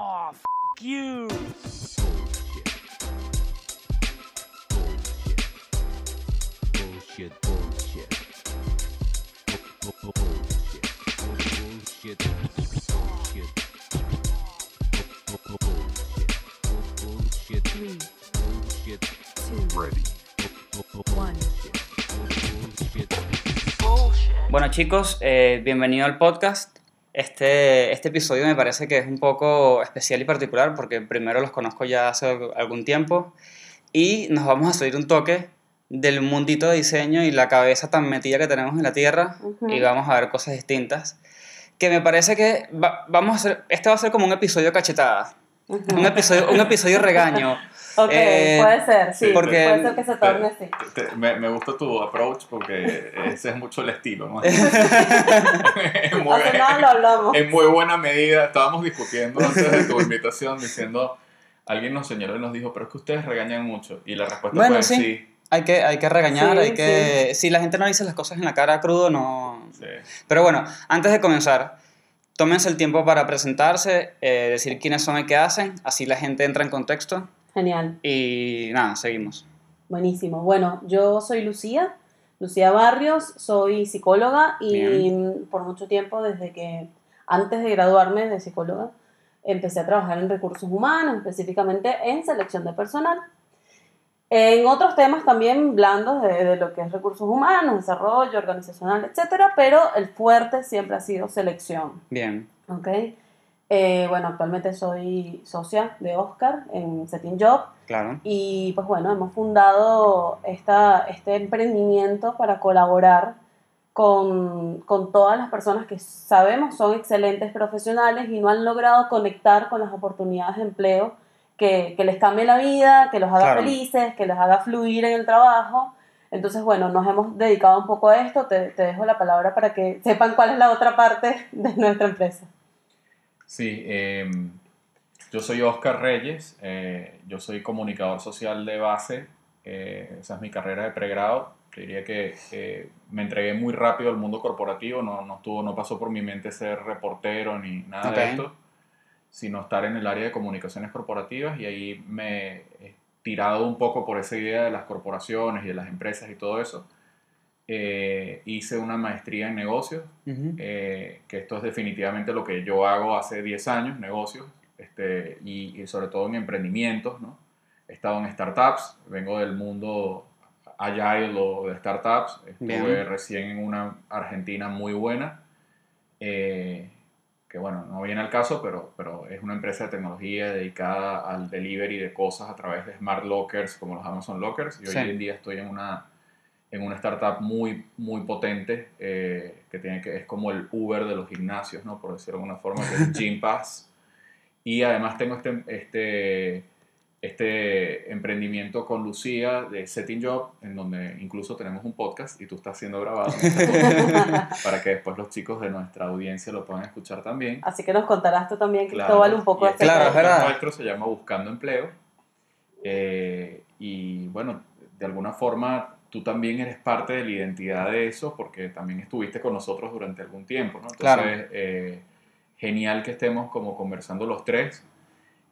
Oh, f you. Bullshit, bullshit. Bu- bu- Bullshit. Bullshit. Bullshit. Bu- bu- Bullshit. Bu- Bullshit. Three, Bullshit. two, Ready. Bu- bu- one. Bullshit. Bueno chicos, eh, bienvenido al podcast. Este, este episodio me parece que es un poco especial y particular porque primero los conozco ya hace alg- algún tiempo y nos vamos a salir un toque del mundito de diseño y la cabeza tan metida que tenemos en la tierra y vamos a ver cosas distintas. Que me parece que va- vamos a hacer, este va a ser como un episodio cachetada, un episodio, un episodio regaño. Ok, Eh, puede ser, sí. porque- puede ser que se torne así. Te- te- me, me gusta tu approach porque ese es mucho el estilo, ¿no? en, muy, lo hablamos. en muy buena medida. Estábamos discutiendo antes de tu invitación diciendo, alguien nos señaló y nos dijo, pero es que ustedes regañan mucho. Y la respuesta Bueno, fue sí. sí. Hay que, hay que regañar, Sí, hay que... Si la gente no dice las cosas en la cara crudo, no, sí. Pero bueno, antes de comenzar, tómense el tiempo para presentarse, eh, decir quiénes son y qué hacen, así la gente entra en contexto Genial, y nada, seguimos. buenísimo. Bueno, yo soy Lucía, Lucía Barrios, soy psicóloga y Bien. por mucho tiempo, desde que antes de graduarme de psicóloga, empecé a trabajar en recursos humanos, específicamente en selección de personal. En otros temas también blandos de, de lo que es recursos humanos, desarrollo organizacional, etcétera, pero el fuerte siempre ha sido selección. Bien, ¿ok? Eh, bueno, actualmente soy socia de Oscar en Setting Job claro. y pues bueno, hemos fundado esta, este emprendimiento para colaborar con, con todas las personas que sabemos son excelentes profesionales y no han logrado conectar con las oportunidades de empleo que, que les cambie la vida, que los haga Claro. felices, que les haga fluir en el trabajo. Entonces, bueno, nos hemos dedicado un poco a esto. Te, te dejo la palabra para que sepan cuál es la otra parte de nuestra empresa. Sí, eh, yo soy Oscar Reyes, eh, yo soy comunicador social de base, eh, esa es mi carrera de pregrado. Te diría que eh, me entregué muy rápido al mundo corporativo, no, no, estuvo, no pasó por mi mente ser reportero ni nada Ok. de esto, sino estar en el área de comunicaciones corporativas y ahí me he tirado un poco por esa idea de las corporaciones y de las empresas y todo eso. Eh, hice una maestría en negocios eh, que esto es definitivamente lo que yo hago hace 10 años, negocios, este, y, y sobre todo en emprendimientos, ¿no? He estado en startups, vengo del mundo agile o de startups, estuve Bien. recién en una Argentina muy buena, eh, que bueno, no viene al caso, pero, pero es una empresa de tecnología dedicada al delivery de cosas a través de smart lockers como los Amazon Lockers, y hoy Sí. en día estoy en una en una startup muy, muy potente eh, que, tiene que es como el Uber de los gimnasios, ¿no? por decirlo de alguna forma, que es Gym Pass. Y además tengo este, este, este emprendimiento con Lucía de Setting Job, en donde incluso tenemos un podcast y tú estás siendo grabado para que después los chicos de nuestra audiencia lo puedan escuchar también. Así que nos contarás tú también, Claro. Cristóbal, un poco este Claro, verdad. nuestro se llama Buscando Empleo. Eh, y bueno, de alguna forma tú también eres parte de la identidad de eso porque también estuviste con nosotros durante algún tiempo, ¿no? Entonces, Claro. eh, genial que estemos como conversando los tres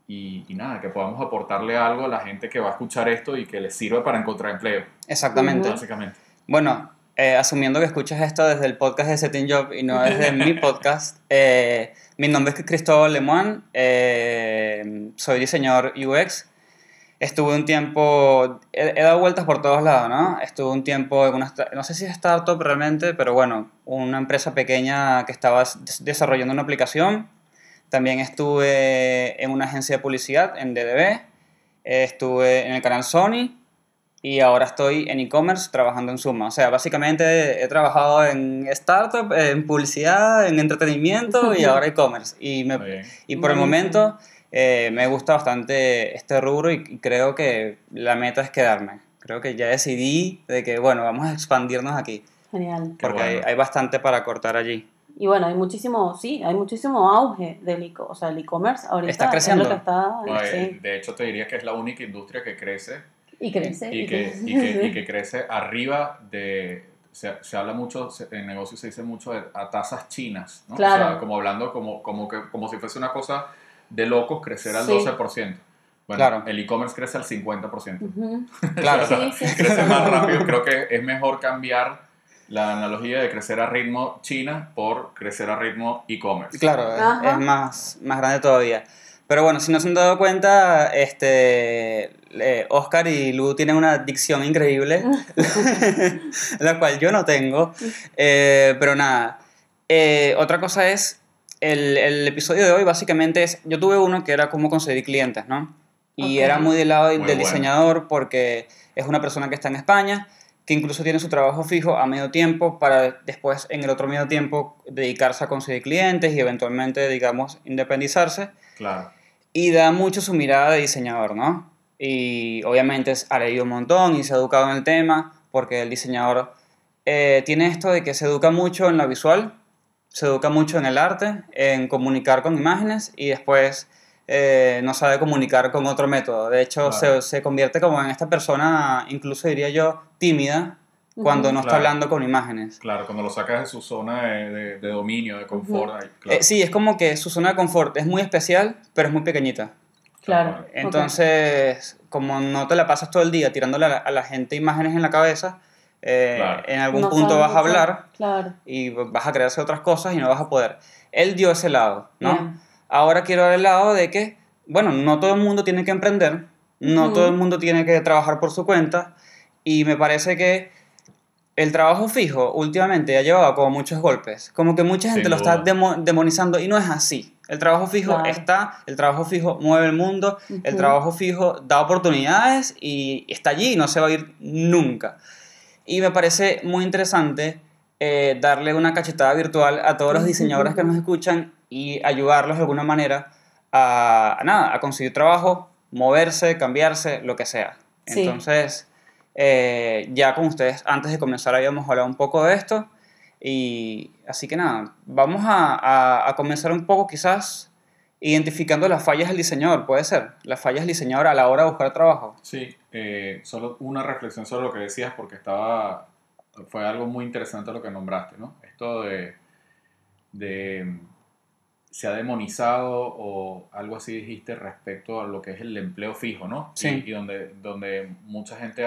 y, y nada, que podamos aportarle algo a la gente que va a escuchar esto y que les sirva para encontrar empleo, Exactamente. básicamente. Bueno, eh, asumiendo que escuchas esto desde el podcast de Setting Job y no desde mi podcast, eh, mi nombre es Cristóbal Lemoine, eh, soy diseñador UX. Estuve un tiempo, he, he dado vueltas por todos lados, ¿no? Estuve un tiempo en una, no sé si es startup realmente, pero bueno, una empresa pequeña que estaba des- desarrollando una aplicación. También estuve en una agencia de publicidad, en DDB. Eh, Estuve en el canal Sony y ahora estoy en e-commerce trabajando en Suma. O sea, básicamente he trabajado en startup, en publicidad, en entretenimiento y ahora e-commerce. Y, me- y por el momento eh, me gusta bastante este rubro y, y creo que la meta es quedarme. Creo que ya decidí de que, bueno, vamos a expandirnos aquí, Genial. Porque hay, bueno. hay bastante para cortar allí. Y bueno, hay muchísimo, sí, hay muchísimo auge del e o sea, el e-commerce ahorita Está es creciendo. lo que está, No, eh, sí. De hecho, te diría que es la única industria que crece y crece. y que, y que, y que crece arriba de... Se, se habla mucho, se- en negocios se dice mucho de- a tasas chinas, ¿no? Claro. O sea, como hablando como, como, que, como si fuese una cosa de locos crecer al Sí. 12%. Bueno, Claro. el e-commerce crece al 50%. Ujú. Claro. O sea, Sí, sí, sí. crece más rápido. Creo que es mejor cambiar la analogía de crecer a ritmo China por crecer a ritmo e-commerce. Claro, es, Ajá. es más, más grande todavía. Pero bueno, si no se han dado cuenta, este, eh, Oscar y Lu tienen una dicción increíble, la cual yo no tengo. Eh, pero nada, Eh, otra cosa es, el, el episodio de hoy básicamente es, yo tuve uno que era cómo conseguir clientes, ¿no? Y era muy del lado Muy del bueno. diseñador porque es una persona que está en España, que incluso tiene su trabajo fijo a medio tiempo para después en el otro medio tiempo dedicarse a conseguir clientes y eventualmente, digamos, independizarse. Claro. Y da mucho su mirada de diseñador, ¿no? Y obviamente ha leído un montón y se ha educado en el tema porque el diseñador eh, tiene esto de que se educa mucho en lo visual, se educa mucho en el arte, en comunicar con imágenes y después eh, no sabe comunicar con otro método. De hecho, Claro. se, se convierte como en esta persona, incluso diría yo, tímida cuando no está Claro. hablando con imágenes. Claro, cuando lo sacas de su zona de, de- de dominio, de confort. ahí, claro. Eh, sí, es como que su zona de confort es muy especial, pero es muy pequeñita. Claro. Entonces, como no te la pasas todo el día tirándole a la, a la gente imágenes en la cabeza, eh, Claro. en algún No punto vas a hablar Claro. y vas a crearse otras cosas y no vas a poder. Él dio ese lado, ¿no? Bien. Ahora quiero dar el lado de que, bueno, no todo el mundo tiene que emprender, no todo el mundo tiene que trabajar por su cuenta y me parece que el trabajo fijo últimamente ha llevado como muchos golpes, como que mucha gente Sin lo está duda. demonizando y no es así. El trabajo fijo Claro. está, el trabajo fijo mueve el mundo, el trabajo fijo da oportunidades y está allí y no se va a ir nunca. Y me parece muy interesante eh, darle una cachetada virtual a todos los diseñadores que nos escuchan y ayudarlos de alguna manera a, a nada, a conseguir trabajo, moverse, cambiarse, lo que sea. Sí. Entonces, eh, ya con ustedes, antes de comenzar, habíamos hablado un poco de esto. Y así que nada, vamos a, a- a comenzar un poco quizás identificando las fallas del diseñador, puede ser, las fallas del diseñador a la hora de buscar trabajo. Sí, eh, solo una reflexión sobre lo que decías, porque estaba, fue algo muy interesante lo que nombraste, ¿no? Esto de, de se ha demonizado o algo así dijiste respecto a lo que es el empleo fijo, ¿no? Y- Sí. Y, donde, donde mucha gente,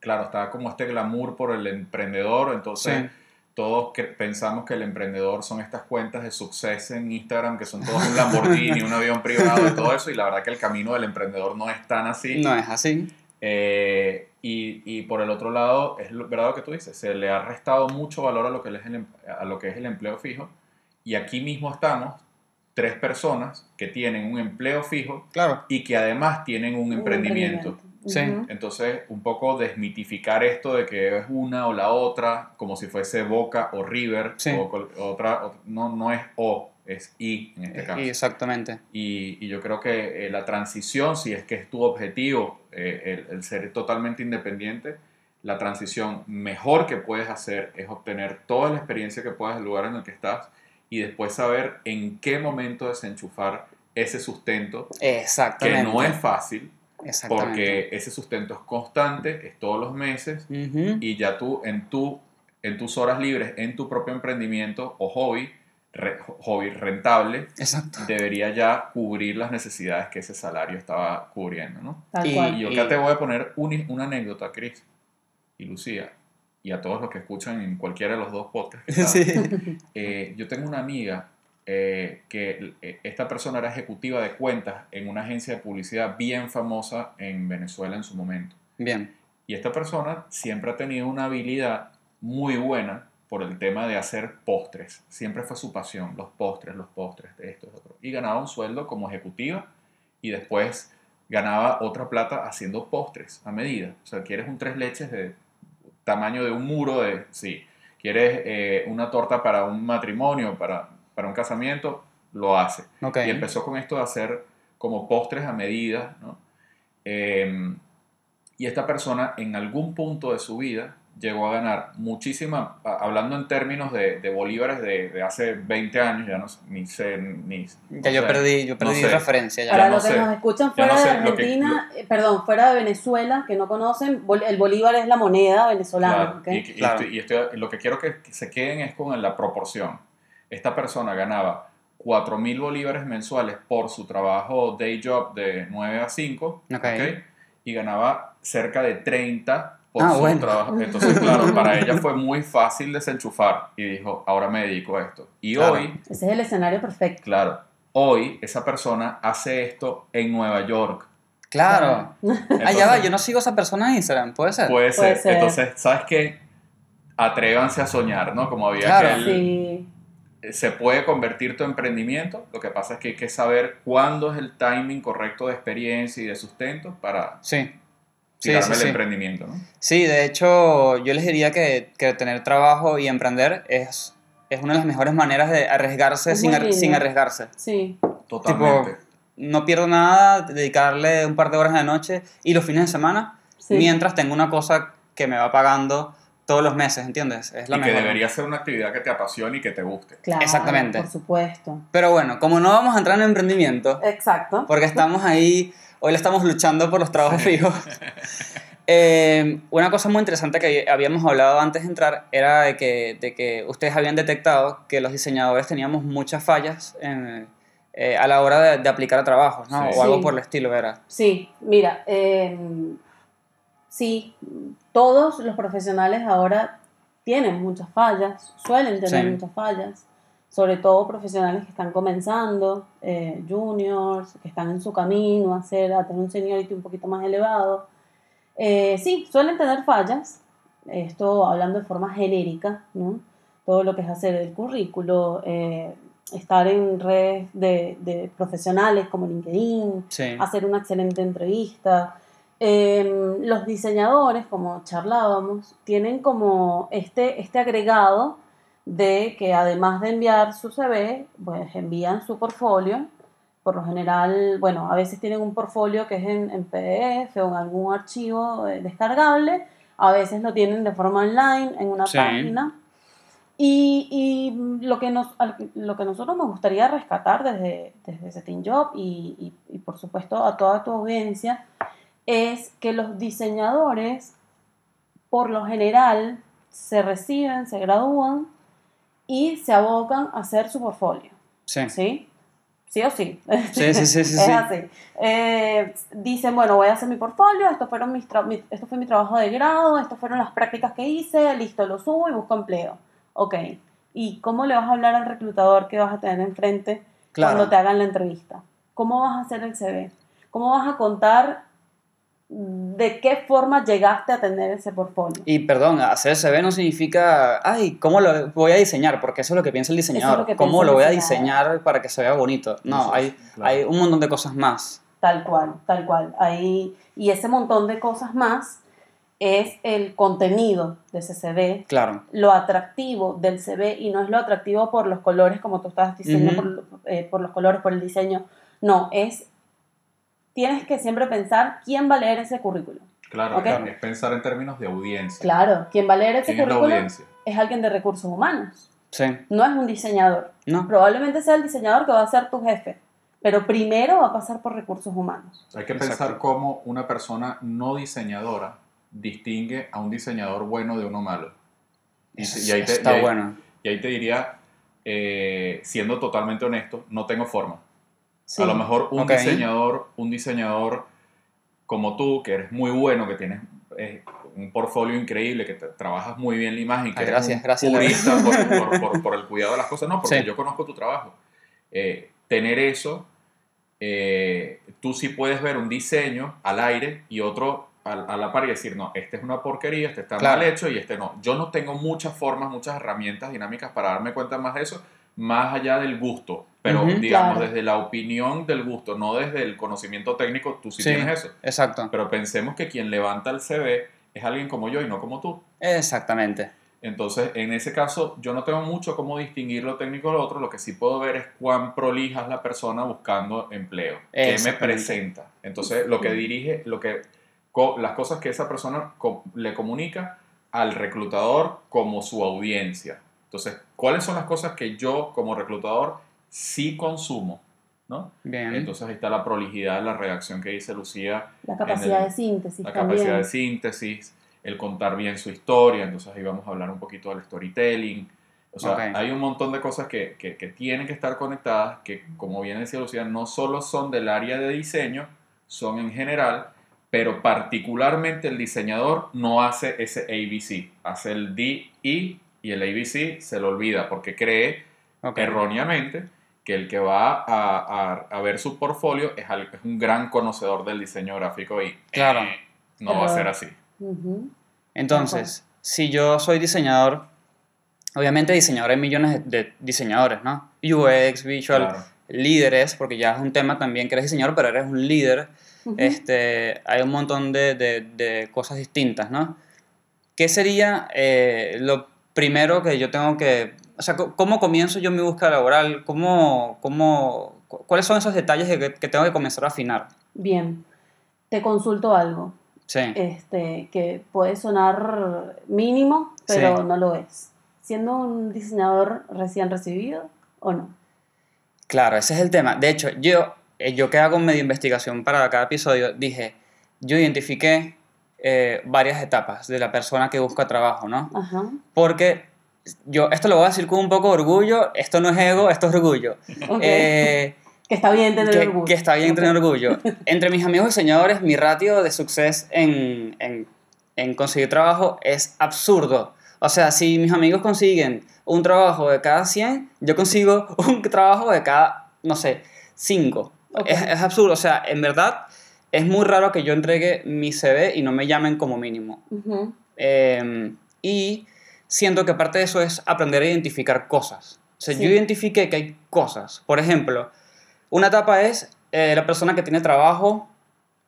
claro, está como este glamour por el emprendedor, entonces Sí. todos que pensamos que el emprendedor son estas cuentas de success en Instagram que son todos un Lamborghini, un avión privado y todo eso, y la verdad que el camino del emprendedor no es tan así. No es así. Eh, y, y por el otro lado, es lo- verdad lo que tú dices, se le ha restado mucho valor a lo, que es el, em- a lo que es el empleo fijo. Y aquí mismo estamos, tres personas que tienen un empleo fijo Claro. y que además tienen un, Un emprendimiento. Sí. Ujú. Entonces, un poco desmitificar esto de que es una o la otra, como si fuese Boca o River, Sí. o otra, o- no, no es O, es I en este caso. Y exactamente. Y, y yo creo que eh, la transición, si es que es tu objetivo, eh, el, el ser totalmente independiente, la transición mejor que puedes hacer es obtener toda la experiencia que puedas del lugar en el que estás y después saber en qué momento desenchufar ese sustento, que Exactamente. no es fácil, Exactamente. porque ese sustento es constante, es todos los meses, y ya tú en, tu, en tus horas libres, en tu propio emprendimiento o hobby, re- hobby rentable, Exacto. debería ya cubrir las necesidades que ese salario estaba cubriendo, ¿no? Y- yo acá te voy a poner un- una anécdota, Chris y Lucía, y a todos los que escuchan en cualquiera de los dos podcasts. Sí. Eh, yo tengo una amiga eh, que eh, esta persona era ejecutiva de cuentas en una agencia de publicidad bien famosa en Venezuela en su momento. Bien. Y esta persona siempre ha tenido una habilidad muy buena por el tema de hacer postres. Siempre fue su pasión, los postres, los postres, de esto, otro. Y ganaba un sueldo como ejecutiva y después ganaba otra plata haciendo postres a medida. O sea, quieres un tres leches de tamaño de un muro de... Sí. Quieres eh, una torta para un matrimonio, para, para un casamiento, lo hace. Ok. Y empezó con esto de hacer como postres a medida, ¿no? Eh, y esta persona en algún punto de su vida llegó a ganar muchísima, hablando en términos de, de bolívares de, de hace 20 años, ya no sé, ni sé, ni... Ya no yo sé. perdí, yo perdí sé. referencia ya. Para no los que sé. nos escuchan fuera no de que- Argentina, eh, perdón, fuera de Venezuela, que no conocen, bol- el bolívar es la moneda venezolana. Claro, ¿ok? y, y Claro. estoy- y estoy- lo que quiero que se queden es con la proporción. Esta persona ganaba 4.000 bolívares mensuales por su trabajo day job de 9 a 5, Ok. ¿ok? y ganaba cerca de 30 por Ah, su bueno. trabajo. Entonces, claro, para ella fue muy fácil desenchufar y dijo, ahora me dedico a esto. Y Claro. hoy, Ese es el escenario perfecto. claro, hoy esa persona hace esto en Nueva York. Claro. Entonces, Allá va, yo no sigo a esa persona en Instagram, ¿puede ser? Puede ser. Puede ser. Entonces, ¿sabes qué? Atrévanse a soñar, ¿no? Como había Claro. aquel... Sí, Se puede convertir tu emprendimiento, lo que pasa es que hay que saber cuándo es el timing correcto de experiencia y de sustento para Sí. Sí, sí, el sí. emprendimiento, ¿no? Sí, de hecho, yo les diría que, que tener trabajo y emprender es, es una de las mejores maneras de arriesgarse Es sin, ar- sin arriesgarse. sí. Totalmente. No pierdo nada, dedicarle un par de horas de noche y los fines de semana, sí. mientras tengo una cosa que me va pagando todos los meses, ¿entiendes? Es la y que mejor. debería ser una actividad que te apasione y que te guste. Claro, Exactamente. Por supuesto. Pero bueno, como no vamos a entrar en emprendimiento, Exacto. porque estamos ahí, hoy le estamos luchando por los trabajos fijos. Eh, una cosa muy interesante que habíamos hablado antes de entrar era de que, de que ustedes habían detectado que los diseñadores teníamos muchas fallas en, eh, a la hora de, de aplicar a trabajos, ¿no? Sí. O algo Sí. por el estilo, ¿verdad? Sí, mira, eh, sí, todos los profesionales ahora tienen muchas fallas, suelen tener Sí. muchas fallas, sobre todo profesionales que están comenzando, eh, juniors, que están en su camino a, a tener un seniority un poquito más elevado. Eh, sí, suelen tener fallas, esto hablando de forma genérica, ¿no? Todo lo que es hacer el currículo, eh, estar en redes de, de profesionales como LinkedIn, Sí. hacer una excelente entrevista. Eh, los diseñadores, como charlábamos, tienen como este, este agregado de que además de enviar su CV, pues envían su portfolio. Por lo general, bueno, a veces tienen un portfolio que es en, en PDF o en algún archivo eh, descargable, a veces lo tienen de forma online en una Sí. página. Y, y lo, que nos, lo que nosotros nos gustaría rescatar desde, desde Setting Job y, y- y por supuesto a toda tu audiencia es que los diseñadores por lo general se reciben, se gradúan y se abocan a hacer su portfolio. Sí. ¿Sí? ¿Sí o sí? Sí, sí, sí, sí, es sí. así. Eh, dicen, bueno, voy a hacer mi portfolio, esto, fueron mis mi- esto fue mi trabajo de grado, estas fueron las prácticas que hice, listo, lo subo y busco empleo. Ok. ¿Y cómo le vas a hablar al reclutador que vas a tener enfrente Claro. cuando te hagan la entrevista? ¿Cómo vas a hacer el CV? ¿Cómo vas a contar de qué forma llegaste a tener ese portfolio? Y perdón, hacer CV no significa, ay, ¿cómo lo voy a diseñar? Porque eso es lo que piensa el diseñador. lo que ¿Cómo lo voy a diseñar para que se vea bonito? No, es, hay, claro. hay un montón de cosas más. Tal cual, tal cual. Ahí, y ese montón de cosas más es el contenido de ese CV, Claro. lo atractivo del CV, y no es lo atractivo por los colores, como tú estabas diciendo, por, lo- eh, por los colores, por el diseño. No, es. Tienes que siempre pensar quién va a leer ese currículum. Claro, Ok. es pensar en términos de audiencia. Claro, quien va a leer ese ¿Quién es currículum es alguien de recursos humanos, Sí. no es un diseñador. ¿No? Probablemente sea el diseñador que va a ser tu jefe, pero primero va a pasar por recursos humanos. Hay que Exacto. pensar cómo una persona no diseñadora distingue a un diseñador bueno de uno malo. Y, ahí te, está y ahí- bueno. y ahí te diría, eh, siendo totalmente honesto, no tengo forma. Sí. A lo mejor un diseñador, un diseñador como tú, que eres muy bueno, que tienes eh, un portfolio increíble, que te- trabajas muy bien la imagen, que eres gracias, un gracias, purista por, por- por- por el cuidado de las cosas, no, porque Sí. yo conozco tu trabajo. Eh, tener eso, eh, tú sí puedes ver un diseño al aire y otro al- a, la par y decir, no, este es una porquería, este está Claro. mal hecho y este no. Yo no tengo muchas formas, muchas herramientas dinámicas para darme cuenta más de eso, más allá del gusto. Pero digamos, Claro. desde la opinión del gusto, no desde el conocimiento técnico, tú sí, Sí. tienes eso. Exacto. Pero pensemos que quien levanta el CV es alguien como yo y no como tú. Exactamente. Entonces, en ese caso, yo no tengo mucho cómo distinguir lo técnico de lo otro. Lo que sí puedo ver es cuán prolija es la persona buscando empleo. ¿Qué me presenta? Entonces, lo que dirige, lo que, las cosas que esa persona co- le comunica al reclutador como su audiencia. Entonces, ¿cuáles son las cosas que yo como reclutador sí consumo? ¿no? Bien. Entonces, ahí está la prolijidad de la redacción que dice Lucía La capacidad el- de síntesis la también. capacidad de síntesis, el contar bien su historia, entonces ahí vamos a hablar un poquito del storytelling, O sea, Ok. hay un montón de cosas que, que- que tienen que estar conectadas, que como bien decía Lucía, no solo son del área de diseño, son en general, pero particularmente el diseñador no hace ese ABC, hace el D, E y el ABC se lo olvida porque cree Ok. erróneamente que el que va a, a- a ver su portfolio es, al- es un gran conocedor del diseño gráfico y Claro. eh, no va a ser así. Ujú. Entonces, si yo soy diseñador, obviamente diseñador hay millones de, de diseñadores, ¿no? UX, visual, Claro. líderes, porque ya es un tema también que eres diseñador, pero eres un líder. Ujú. este, hay un montón de, de- de cosas distintas, ¿no? ¿Qué sería eh, lo primero que yo tengo que... O sea, ¿cómo comienzo yo mi búsqueda laboral? ¿Cómo, cómo, cu- ¿Cuáles son esos detalles que, que tengo que comenzar a afinar? Bien, te consulto algo, Sí. este, que puede sonar mínimo, pero Sí. no lo es. Siendo un diseñador recién recibido o no. Claro, ese es el tema. De hecho, yo, eh, yo que hago medio investigación para cada episodio, dije, yo identifiqué eh, varias etapas de la persona que busca trabajo, ¿no? Ajá. Porque yo, esto lo voy a decir con un poco de orgullo, esto no es ego, esto es orgullo. Eh, que está bien tener que, orgullo. que está bien tener orgullo. Entre mis amigos diseñadores, mi ratio de suceso en, en, en conseguir trabajo es absurdo. O sea, si mis amigos consiguen un trabajo de cada 100, yo consigo un trabajo de cada, no sé, 5. Ok. Es, es absurdo. O sea, en verdad, es muy raro que yo entregue mi CV y no me llamen como mínimo. Eh, y siento que parte de eso es aprender a identificar cosas. O sea, Sí. yo identifiqué que hay cosas. Por ejemplo, una etapa es eh, la persona que tiene trabajo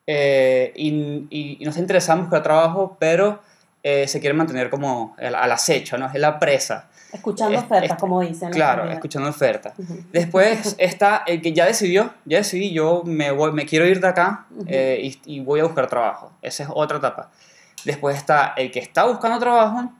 eh, y, y- y no está interesada en buscar trabajo, pero eh, se quiere mantener como al, al acecho, ¿no? Es la presa. Escuchando Es- ofertas, es- como dicen. Claro, escuchando ofertas. Después está el que ya decidió, ya decidí, yo me, voy, me quiero ir de acá y voy a buscar trabajo. Esa es otra etapa. Después está el que está buscando trabajo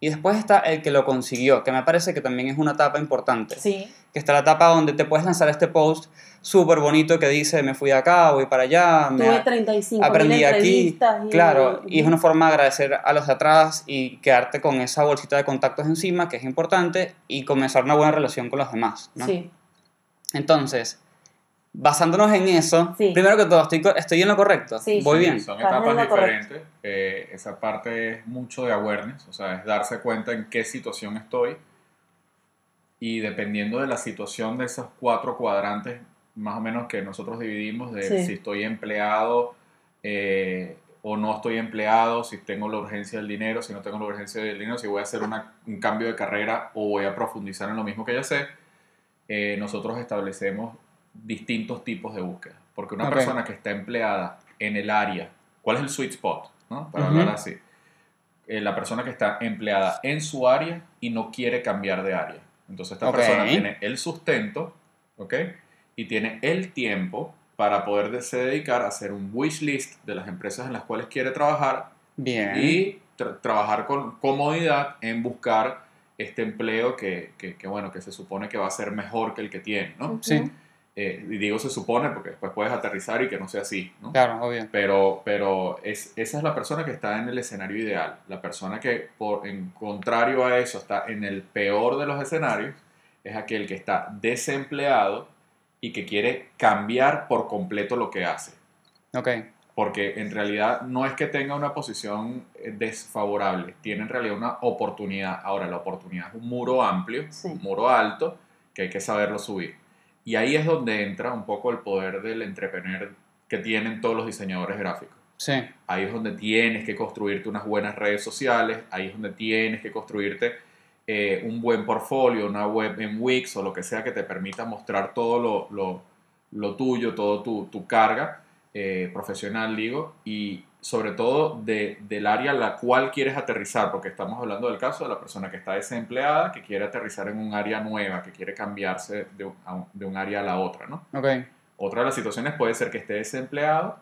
y después está el que lo consiguió, que me parece que también es una etapa importante. Sí, Que está la etapa donde te puedes lanzar este post súper bonito que dice, me fui de acá, voy para allá, me tuve ha- 35 aprendí aquí. y, Claro, y es una forma de agradecer a los de atrás y quedarte con esa bolsita de contactos encima, que es importante, y comenzar una buena relación con los demás. ¿no? Sí, Entonces, basándonos en eso, Sí. primero que todo, ¿estoy, estoy en lo correcto? Sí, ¿Voy sí. bien? Son etapas diferentes. eh, esa parte es mucho de awareness, o sea, es darse cuenta en qué situación estoy. Y dependiendo de la situación de esos cuatro cuadrantes, más o menos que nosotros dividimos, de Sí. si estoy empleado eh, o no estoy empleado, si tengo la urgencia del dinero, si no tengo la urgencia del dinero, si voy a hacer una- un cambio de carrera o voy a profundizar en lo mismo que ya sé, eh, nosotros establecemos distintos tipos de búsqueda. Porque una Ok. persona que está empleada en el área, ¿cuál es el sweet spot? ¿no? Para Ujú. hablar así. Eh, la persona que está empleada en su área y no quiere cambiar de área. Entonces esta Ok. persona tiene el sustento, ¿ok? Y tiene el tiempo para poderse dedicar a hacer un wish list de las empresas en las cuales quiere trabajar Bien. y tra- trabajar con comodidad en buscar este empleo que, que- que, bueno, que se supone que va a ser mejor que el que tiene, ¿no? Sí. Eh, y digo se supone porque después puedes aterrizar y que no sea así, ¿no? Claro, obvio. Pero, pero es, esa es la persona que está en el escenario ideal. La persona que, por, en contrario a eso, está en el peor de los escenarios, es aquel que está desempleado y que quiere cambiar por completo lo que hace. Ok. Porque en realidad no es que tenga una posición eh, desfavorable, tiene en realidad una oportunidad. Ahora, la oportunidad es un muro amplio, Sí. un muro alto, que hay que saberlo subir. Y ahí es donde entra un poco el poder del entrepreneur que tienen todos los diseñadores gráficos. Sí. Ahí es donde tienes que construirte unas buenas redes sociales, ahí es donde tienes que construirte eh, un buen portfolio, una web en Wix o lo que sea que te permita mostrar todo lo, lo- lo tuyo, todo tu, tu carga eh, profesional, digo, y sobre todo de- del área a la cual quieres aterrizar, porque estamos hablando del caso de la persona que está desempleada, que quiere aterrizar en un área nueva, que quiere cambiarse de un- de área a la otra, ¿no? Ok. Otra de las situaciones puede ser que esté desempleado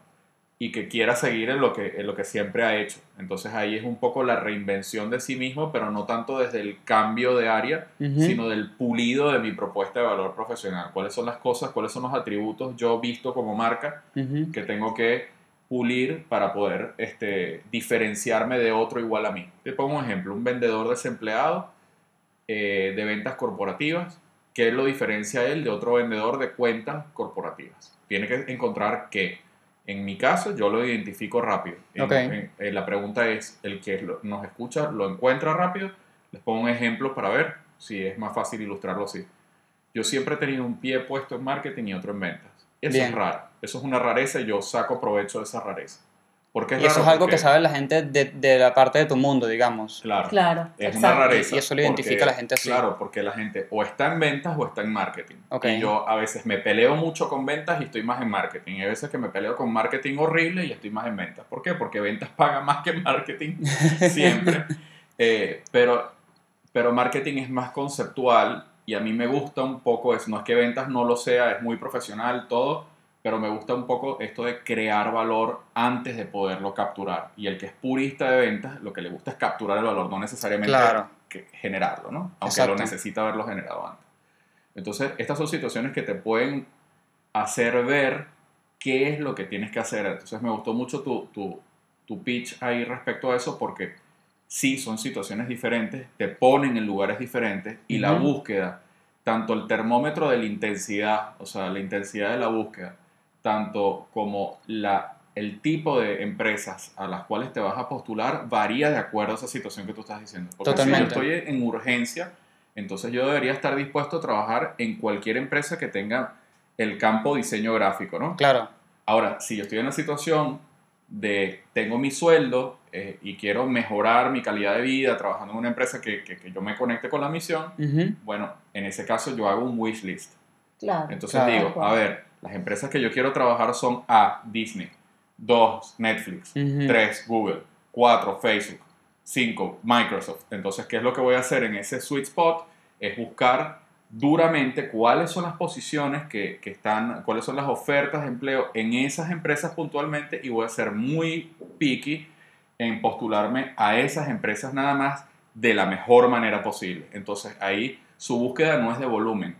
y que quiera seguir en lo que, en lo que siempre ha hecho. Entonces ahí es un poco la reinvención de sí mismo, pero no tanto desde el cambio de área, sino del pulido de mi propuesta de valor profesional. ¿Cuáles son las cosas, cuáles son los atributos yo visto como marca que tengo que pulir para poder este, diferenciarme de otro igual a mí? Te pongo un ejemplo, un vendedor desempleado eh, de ventas corporativas, ¿qué lo diferencia a él de otro vendedor de cuentas corporativas? Tiene que encontrar que, en mi caso, yo lo identifico rápido. En- Ok. en- eh, la pregunta es, ¿el que lo- nos escucha lo encuentra rápido? Les pongo un ejemplo para ver si es más fácil ilustrarlo así. Yo siempre he tenido un pie puesto en marketing y otro en ventas. Eso Bien. es raro. Eso es una rareza y yo saco provecho de esa rareza. ¿Por qué es Y eso raro? es algo Porque- que sabe la gente de, de la parte de tu mundo, digamos. Claro. Claro, Es exacto. una rareza. Y eso lo identifica porque- la gente así. Claro, porque la gente o está en ventas o está en marketing. Ok. Y yo a veces me peleo mucho con ventas y estoy más en marketing. Y hay veces que me peleo con marketing horrible y estoy más en ventas. ¿Por qué? Porque ventas paga más que marketing siempre. Eh, pero, pero marketing es más conceptual y a mí me gusta un poco eso. No es que ventas no lo sea, es muy profesional todo, pero me gusta un poco esto de crear valor antes de poderlo capturar. Y el que es purista de ventas, lo que le gusta es capturar el valor, no necesariamente Claro. que generarlo, ¿no? Aunque Exacto. lo necesita haberlo generado antes. Entonces, estas son situaciones que te pueden hacer ver qué es lo que tienes que hacer. Entonces, me gustó mucho tu, tu, tu pitch ahí respecto a eso porque sí son situaciones diferentes, te ponen en lugares diferentes y la búsqueda, tanto el termómetro de la intensidad, o sea, la intensidad de la búsqueda, tanto como la, el tipo de empresas a las cuales te vas a postular, varía de acuerdo a esa situación que tú estás diciendo. Porque Totalmente. si yo estoy en urgencia, entonces yo debería estar dispuesto a trabajar en cualquier empresa que tenga el campo diseño gráfico, ¿no? Claro. Ahora, si yo estoy en la situación de tengo mi sueldo eh, y quiero mejorar mi calidad de vida trabajando en una empresa que, que- que yo me conecte con la misión, bueno, en ese caso yo hago un wish list. Claro. Entonces Claro. digo, a ver, las empresas que yo quiero trabajar son A, Disney, 2, Netflix, Ujú. 3, Google, 4, Facebook, 5, Microsoft. Entonces, ¿qué es lo que voy a hacer en ese sweet spot? Es buscar duramente cuáles son las posiciones que, que están, cuáles son las ofertas de empleo en esas empresas puntualmente y voy a ser muy picky en postularme a esas empresas nada más de la mejor manera posible. Entonces, ahí su búsqueda no es de volumen.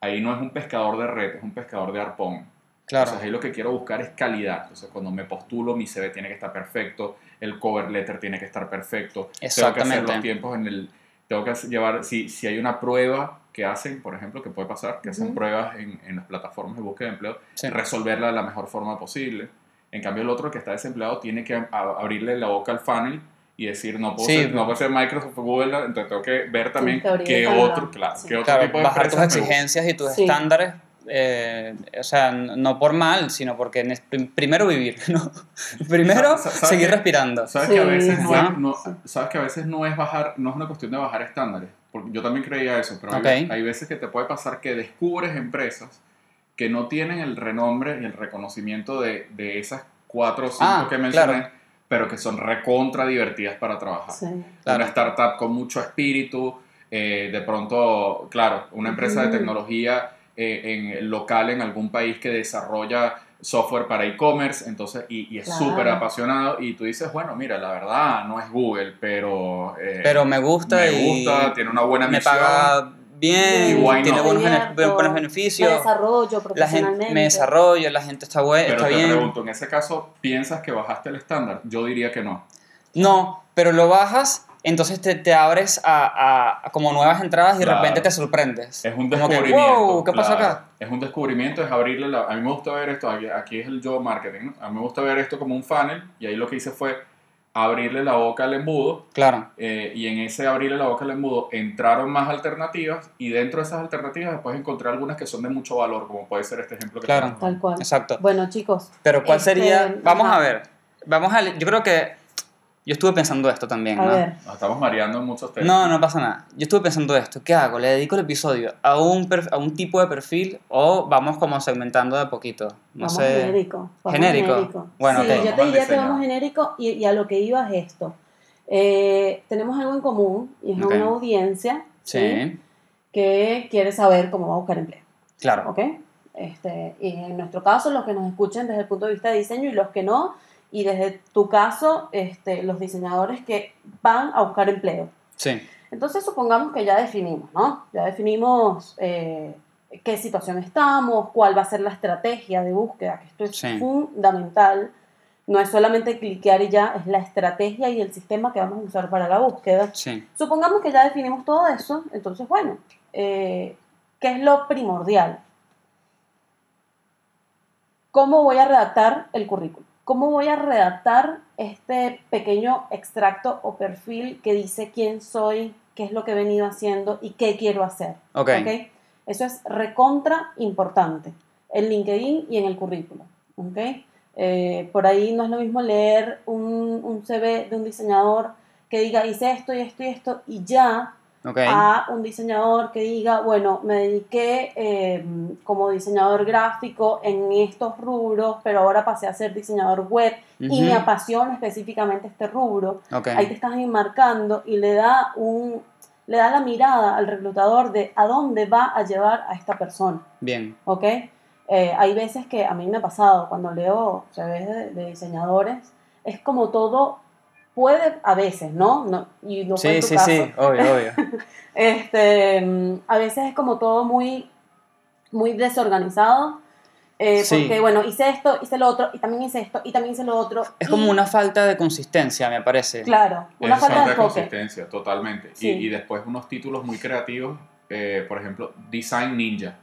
Ahí no es un pescador de red, es un pescador de arpón. Claro. Entonces ahí lo que quiero buscar es calidad. Entonces cuando me postulo, mi CV tiene que estar perfecto, el cover letter tiene que estar perfecto. Tengo que hacer Exactamente. los tiempos en el... Tengo que llevar, si, si hay una prueba que hacen, por ejemplo, que puede pasar, que hacen Ujú. pruebas en, en las plataformas de búsqueda de empleo, Sí. resolverla de la mejor forma posible. En cambio, el otro que está desempleado tiene que a- abrirle la boca al funnel y decir, no puedo, Sí. ser, no puedo ser Microsoft o Google, entonces tengo que ver también qué otro, claro, Sí. qué otro Claro, tipo de bajar tus exigencias y tus Sí. estándares, eh, o sea, no por mal, sino porque primero vivir, ¿no? Primero Sa- sa- ¿sabes seguir respirando. Sabes que a veces no, es, no- sabes que a veces no es bajar, no es una cuestión de bajar estándares. Porque yo también creía eso, pero hay- Ok. hay, veces que te puede pasar que descubres empresas que no tienen el renombre y el reconocimiento de, de esas cuatro o cinco Ah, que mencioné, claro. pero que son recontra divertidas para trabajar. Sí. Claro. Una startup con mucho espíritu, eh, de pronto, claro, una empresa de tecnología eh, en, local en algún país que desarrolla software para e-commerce, entonces, y, y es Claro. súper apasionado, y tú dices, bueno, mira, la verdad no es Google, pero... eh, Pero me gusta me y gusta, tiene una buena me misión. paga bien, Y tiene buenos, Abierto, buenos Me beneficios, desarrollo la profesionalmente. gente me desarrollo, la gente está buena, Pero está te bien. pregunto, en ese caso, ¿piensas que bajaste el estándar? Yo diría que no. No, pero lo bajas, entonces te, te abres a, a- a como nuevas entradas y Claro. de repente te sorprendes. Es un Como que, descubrimiento. wow, ¿qué pasa claro. acá? Es un descubrimiento, es abrirle la... A mí me gusta ver esto, aquí, aquí es el yo marketing, ¿no? A mí me gusta ver esto como un funnel y ahí lo que hice fue abrirle la boca al embudo Claro, eh, y en ese abrirle la boca al embudo entraron más alternativas y dentro de esas alternativas después encontré algunas que son de mucho valor, como puede ser este ejemplo que Claro. Tal cual. exacto. Bueno, chicos. Pero ¿cuál Este, sería? Vamos ajá. a ver. Vamos a, yo creo que yo estuve pensando esto también, A ¿no? ver. Nos estamos mareando en muchos temas. No, no pasa nada. Yo estuve pensando esto. ¿Qué hago? ¿Le dedico el episodio a un, a un tipo de perfil o vamos como segmentando de a poquito? No vamos sé. genérico. vamos genérico. Bueno, sí, ok. yo te diría que vamos genérico y, y a lo que iba es esto. Eh, tenemos algo en común y es Ok. una audiencia ¿sí? Sí, que quiere saber cómo va a buscar empleo. claro. ¿ok? Este, y en nuestro caso, los que nos escuchen desde el punto de vista de diseño y los que no, y desde tu caso, este, los diseñadores que van a buscar empleo. Sí, Entonces, supongamos que ya definimos, ¿no? Ya definimos eh, qué situación estamos, cuál va a ser la estrategia de búsqueda, que esto es Sí. fundamental. No es solamente cliquear y ya, es la estrategia y el sistema que vamos a usar para la búsqueda. Sí. Supongamos que ya definimos todo eso, entonces, bueno, eh, ¿qué es lo primordial? ¿Cómo voy a redactar el currículum? ¿Cómo voy a redactar este pequeño extracto o perfil que dice quién soy, qué es lo que he venido haciendo y qué quiero hacer? Ok. ¿ok? Eso es recontra importante en LinkedIn y en el currículum. ¿ok? Eh, por ahí no es lo mismo leer un, un CV de un diseñador que diga hice esto y esto y esto y ya Ok. a un diseñador que diga, bueno, me dediqué eh, como diseñador gráfico en estos rubros, pero ahora pasé a ser diseñador web y Ujú. me apasiona específicamente este rubro. Ok. Ahí te estás enmarcando y le da un le da la mirada al reclutador de a dónde va a llevar a esta persona, Bien. ¿ok? Eh, hay veces que a mí me ha pasado cuando leo CVs de, de diseñadores, es como todo puede a veces, ¿no? no y no fue Sí, en tu sí, caso. sí, obvio, obvio. Este, mm, a veces es como todo muy, muy desorganizado. eh, Sí. Porque, bueno, hice esto, hice lo otro, y también hice esto, y también hice lo otro. Es y- como una falta de consistencia, me parece. Claro, una Es falta de enfoque. consistencia, totalmente. Sí. Y, y después unos títulos muy creativos, eh, por ejemplo, Design Ninja.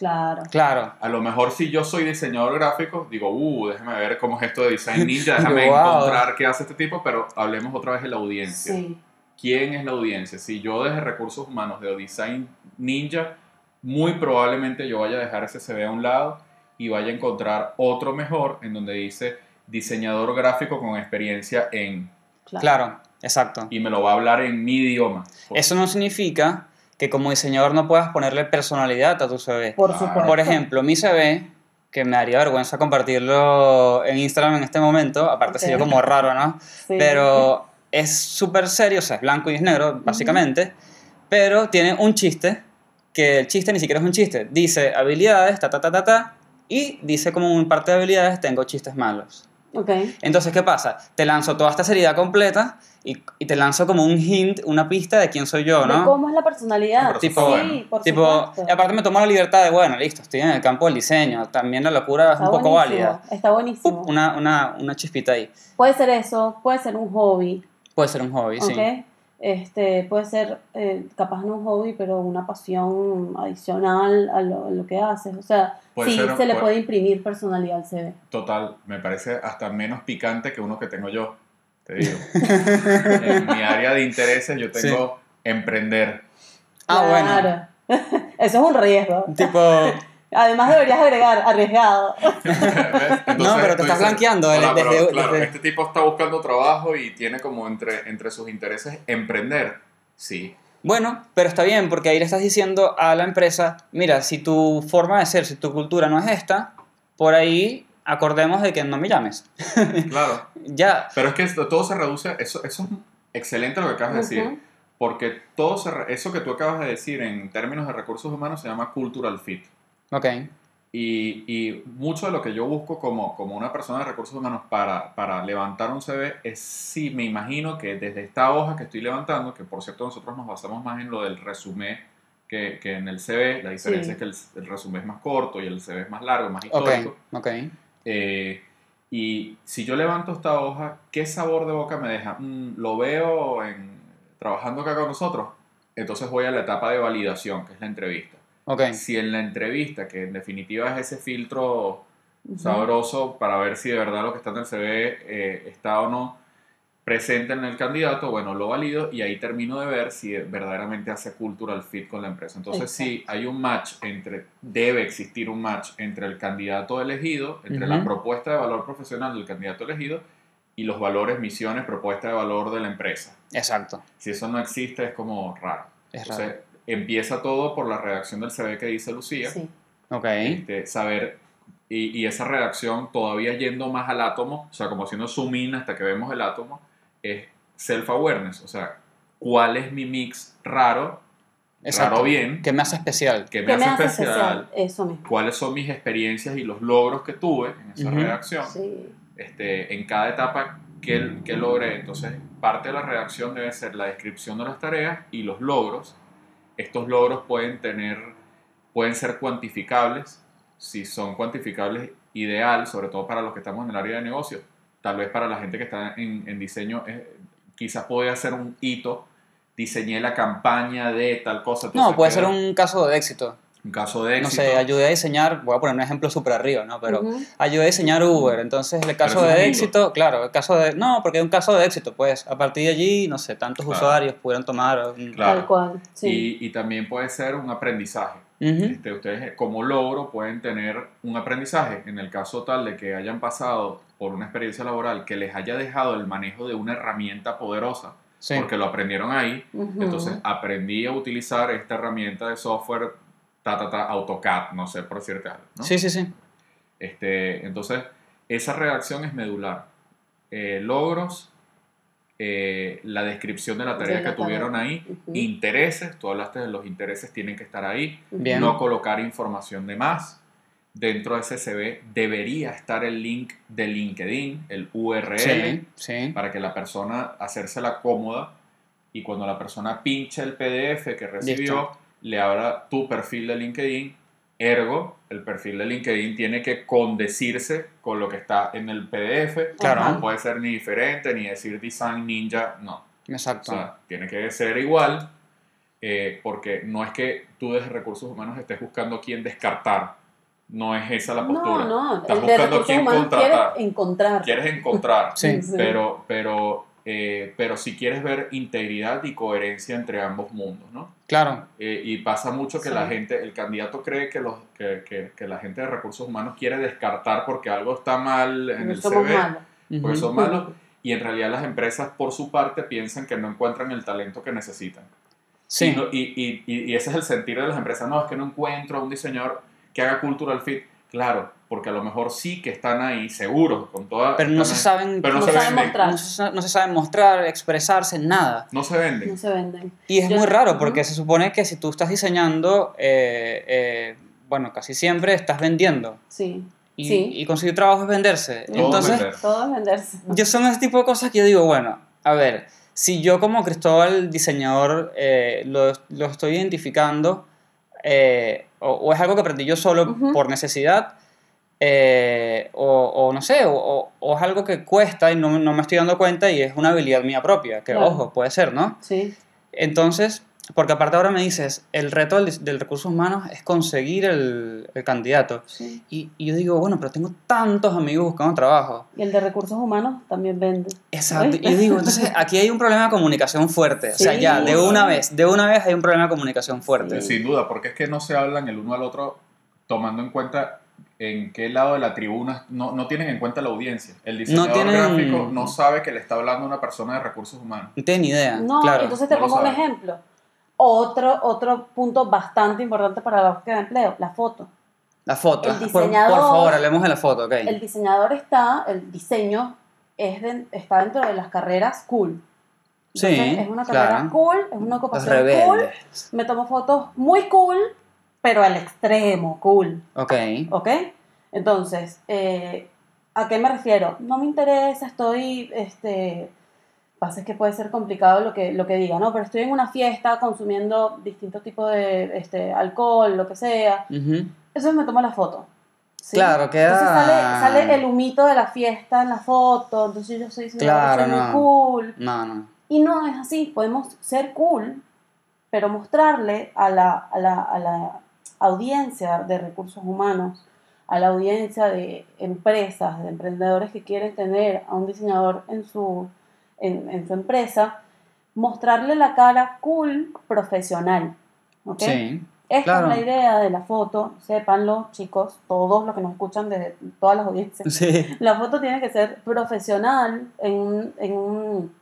Claro. Claro. A lo mejor si yo soy diseñador gráfico, digo, uh, déjame ver cómo es esto de Design Ninja, déjame Wow. encontrar qué hace este tipo, pero hablemos otra vez de la audiencia. Sí, ¿Quién es la audiencia? Si yo desde recursos humanos de Design Ninja, muy probablemente yo vaya a dejar ese CV a un lado y vaya a encontrar otro mejor en donde dice diseñador gráfico con experiencia en... claro. Claro, exacto. Y me lo va a hablar en mi idioma. Eso no significa que como diseñador no puedas ponerle personalidad a tu CV. Por Claro. supuesto. Por ejemplo, mi CV, que me daría vergüenza compartirlo en Instagram en este momento, aparte Ok. sería como raro, ¿no? Sí. Pero es súper serio, o sea, es blanco y es negro, básicamente, pero tiene un chiste, que el chiste ni siquiera es un chiste. Dice habilidades, ta, ta, ta, ta, ta, y dice como un parte de habilidades, tengo chistes malos. Ok. Entonces, ¿qué pasa? Te lanzo toda esta seriedad completa y, y te lanzo como un hint, una pista de quién soy yo, De ¿no? cómo es la personalidad. Tipo, sí, bueno. por Tipo, supuesto. y aparte me tomo la libertad de, bueno, listo, estoy en el campo del diseño, también la locura es Está un poco válida. Está buenísimo. Una, una, una chispita ahí. Puede ser eso, puede ser un hobby, Puede ser un hobby, ¿ok? sí. Este, puede ser eh, capaz no un hobby, pero una pasión adicional a lo, a lo que haces. O sea, Puede sí ser- se le puede- puede imprimir personalidad al CV. Total, me parece hasta menos picante que uno que tengo yo, te digo. en mi área de intereses yo tengo emprender. Ah, bueno. Claro. Eso es un riesgo. Tipo, Además deberías agregar arriesgado. Entonces, No, pero te estás dices, blanqueando "Hola, desde- pero, claro, desde- este tipo está buscando trabajo y tiene como entre, entre sus intereses emprender. Sí, bueno, pero está bien, porque ahí le estás diciendo a la empresa, mira, si tu forma de ser, si tu cultura no es esta, por ahí acordemos de que no me llames. claro. ya, Pero es que esto- todo se reduce, eso, eso es excelente lo que acabas de decir, Ujú. porque todo se eso que tú acabas de decir en términos de recursos humanos se llama cultural fit. Ok, Y, y mucho de lo que yo busco como, como una persona de recursos humanos para, para levantar un CV es si me imagino que desde esta hoja que estoy levantando, que por cierto nosotros nos basamos más en lo del resumen que, que en el CV, la diferencia Sí. es que el, el resumen es más corto y el CV es más largo, más ok, histórico. ok. Eh, y si yo levanto esta hoja, ¿qué sabor de boca me deja? Mm, lo veo en, trabajando acá con nosotros. Entonces voy a la etapa de validación, que es la entrevista. Ok, Si en la entrevista, que en definitiva es ese filtro Ujú. sabroso para ver si de verdad lo que está en el CV eh, está o no presente en el candidato, bueno, lo valido y ahí termino de ver si verdaderamente hace cultural fit con la empresa. Entonces, si hay un match entre, debe existir un match entre el candidato elegido, entre la Ujú. propuesta de valor profesional del candidato elegido y los valores, misiones, propuesta de valor de la empresa. exacto, Si eso no existe, es como raro. es Entonces, raro. Empieza todo por la redacción del CV que dice Lucía Sí. Ok, este, saber y, y esa redacción todavía yendo más al átomo, o sea, como haciendo zoom in hasta que vemos el átomo, es self-awareness, o sea, ¿cuál es mi mix raro, exacto. raro bien, ¿Qué me hace especial? que me ¿Qué hace, me hace especial, especial? Eso mismo. cuáles son mis experiencias y los logros que tuve en esa Ujú. redacción, Sí. este, en cada etapa que, que logré. Entonces, parte de la redacción debe ser la descripción de las tareas y los logros. Estos logros pueden tener, pueden ser cuantificables. Si son cuantificables, ideal, sobre todo para los que estamos en el área de negocio. tal vez para la gente que está en, en diseño, eh, quizás puede ser un hito. Diseñé la campaña de tal cosa. No, puede ser un caso de éxito. Un caso de No éxito. sé, ayudé a diseñar, voy a poner un ejemplo súper arriba, ¿no? Pero ayudé a diseñar Uber, entonces el caso de éxito, claro, el caso de... No, porque es un caso de éxito, pues a partir de allí, no sé, tantos Claro. usuarios pudieron tomar... un- Claro. Tal cual. Sí. Y, y también puede ser un aprendizaje. Este, ustedes como logro pueden tener un aprendizaje en el caso tal de que hayan pasado por una experiencia laboral que les haya dejado el manejo de una herramienta poderosa, Sí. porque lo aprendieron ahí, entonces aprendí a utilizar esta herramienta de software, ta, ta, ta, AutoCAD, no sé por decirte algo. ¿no? sí, sí, sí. Este, entonces, esa redacción es medular. Eh, logros, eh, la descripción de la tarea De la que tuvieron tarea. ahí, intereses, tú hablaste de los intereses, tienen que estar ahí, Bien. no colocar información de más. Dentro de ese CV debería estar el link de LinkedIn, el URL, Sí, sí. para que la persona hacérsela cómoda y cuando la persona pinche el PDF que recibió, Listo. Le abra tu perfil de LinkedIn. Ergo, el perfil de LinkedIn tiene que condecirse con lo que está en el PDF. Claro. No puede ser ni diferente, ni decir Design Ninja, no. O Exacto. sea, tiene que ser igual, eh, porque no es que tú desde recursos humanos estés buscando a quién descartar. No es esa la postura. No, no. Estás El de buscando a recursos quién contratar. encontrar. Quieres encontrar, Sí. Sí. pero, pero, eh, pero si quieres ver integridad y coherencia entre ambos mundos, ¿no? Claro. Eh, y pasa mucho que Sí. la gente, el candidato cree que, los, que, que- que la gente de recursos humanos quiere descartar porque algo está mal en No el somos CV, malos. porque son malos, y en realidad las empresas por su parte piensan que no encuentran el talento que necesitan. Sí. Y, no- y- y- y ese es el sentir de las empresas. No, es que no encuentro a un diseñador que haga cultural fit. Claro, porque a lo mejor sí que están ahí seguros con toda... Pero no se ahí, saben... pero no, no se saben mostrar. No se, no se saben mostrar, expresarse, nada. No se venden. No se venden. Y es Yo- muy raro porque se supone que si tú estás diseñando, eh, eh, bueno, casi siempre estás vendiendo. Sí. Y, Sí. y conseguir trabajo es venderse. Todo Entonces, vender. Todo es venderse. yo son ese tipo de cosas que yo digo, bueno, a ver, si yo como Cristóbal diseñador eh, lo, lo estoy identificando, eh, o, o es algo que aprendí yo solo Ujú. por necesidad, eh, o, o no sé, o, o- es algo que cuesta y no, no me estoy dando cuenta y es una habilidad mía propia, que Claro. ojo, puede ser, ¿no? Sí. Entonces, porque aparte ahora me dices, el reto del, del recursos humanos es conseguir el, el candidato. sí. Y, y yo digo, bueno, pero tengo tantos amigos buscando trabajo. Y el de recursos humanos también vende. Exacto. ¿Oíste? Y yo digo, entonces aquí hay un problema de comunicación fuerte. O sea, Sí. ya, de una vez, de una vez hay un problema de comunicación fuerte. Sin duda, porque es que no se hablan el uno al otro tomando en cuenta en qué lado de la tribuna no, no tienen en cuenta la audiencia. El diseñador tienen- gráfico no sabe que le está hablando a una persona de recursos humanos. No tiene ni idea. No, claro. entonces te no pongo un ejemplo. Otro, otro punto bastante importante para la búsqueda de empleo, la foto. La foto. el Por- por, diseñador- favor, hablemos de la foto, ok. El diseñador está, el diseño es de- está dentro de las carreras cool. Sí, Entonces, es una carrera claro. cool, es una ocupación cool. Me tomo fotos muy cool, pero al extremo cool. Ok. ¿Ok? Entonces, eh, ¿a qué me refiero? No me interesa, estoy, este, pasa es que puede ser complicado lo que, lo que diga, ¿no? Pero estoy en una fiesta consumiendo distintos tipos de este, alcohol, lo que sea. Ujú. Eso me tomo la foto. ¿sí? Claro, queda- Entonces sale, sale el humito de la fiesta en la foto, entonces yo soy, Claro, soy muy no. cool. No, no. Y no es así, podemos ser cool, pero mostrarle a la, a la, a la audiencia de recursos humanos, a la audiencia de empresas, de emprendedores que quieren tener a un diseñador en su, en, en su empresa, mostrarle la cara cool profesional. ¿ok? Sí. Esta claro. es la idea de la foto, sépanlo chicos, todos los que nos escuchan de todas las audiencias. Sí. La foto tiene que ser profesional, en, en un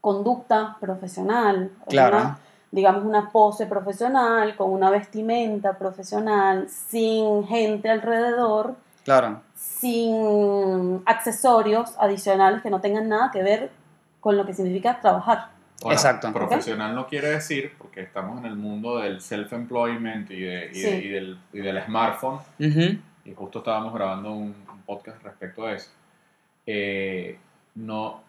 conducta profesional, Claro. una, digamos una pose profesional, con una vestimenta profesional, sin gente alrededor, Claro. sin accesorios adicionales que no tengan nada que ver con lo que significa trabajar. Ahora, Exacto. Profesional no quiere decir, porque estamos en el mundo del self-employment y, de- y, Sí. de- y del, y del smartphone, Ujú. y justo estábamos grabando un, un podcast respecto a eso. eh, no,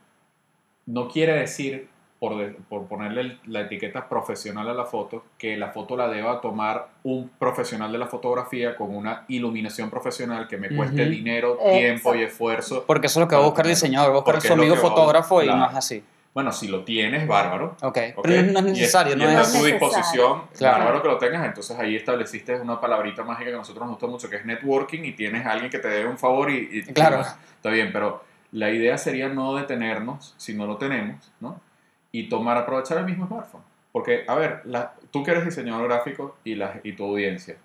no quiere decir por, de- por ponerle el- la etiqueta profesional a la foto, que la foto la deba tomar un profesional de la fotografía con una iluminación profesional que me cueste Ujú. dinero, Exacto. tiempo y esfuerzo. Porque eso es lo que va a buscar el diseñador, va a buscar es su amigo va fotógrafo y claro. no es así. Bueno, si lo tienes, bárbaro. Ok, ¿ok? pero no es Y necesario, y no está es... a tu disposición, Claro. bárbaro que lo tengas, entonces ahí estableciste una palabrita mágica que a nosotros nos gusta mucho, que es networking, y tienes a alguien que te debe un favor y, y- Claro. y- está bien, pero la idea sería no detenernos, si no lo tenemos, ¿no? Y tomar, aprovechar el mismo smartphone. Porque, a ver, la- tú que eres diseñador gráfico y, la, y tu audiencia,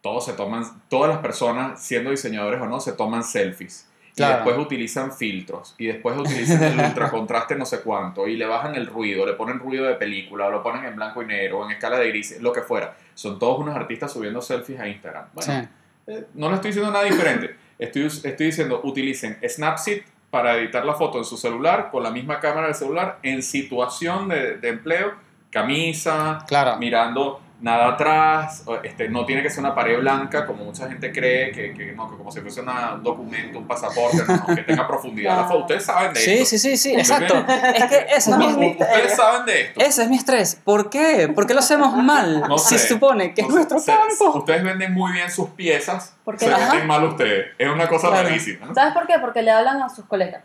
todos se toman, todas las personas, siendo diseñadores o no, se toman selfies. Y Claro. después utilizan filtros. Y después utilizan el ultracontraste no sé cuánto. Y le bajan el ruido, le ponen ruido de película, o lo ponen en blanco y negro, en escala de gris, lo que fuera. Son todos unos artistas subiendo selfies a Instagram. Bueno, Sí. eh, no le estoy diciendo nada diferente. Estoy, estoy diciendo, utilicen Snapseed para editar la foto en su celular con la misma cámara del celular en situación de, de empleo, camisa, Claro. mirando nada atrás, este, no tiene que ser una pared blanca como mucha gente cree, que, que no, que como si fuese una- un documento, un pasaporte, no, no, que tenga profundidad la Claro. foto. Ustedes saben de Sí, esto. sí, sí, sí, exacto. Es que ese es No, mi, mi- Ustedes saben de esto. ese es mi estrés. ¿Por qué? ¿Por qué lo hacemos mal? No sé. se supone que es nuestro se- campo. Ustedes venden muy bien sus piezas, Porque se venden mal ustedes. Es una cosa Claro. rarísima. ¿no? ¿Sabes por qué? Porque le hablan a sus colegas.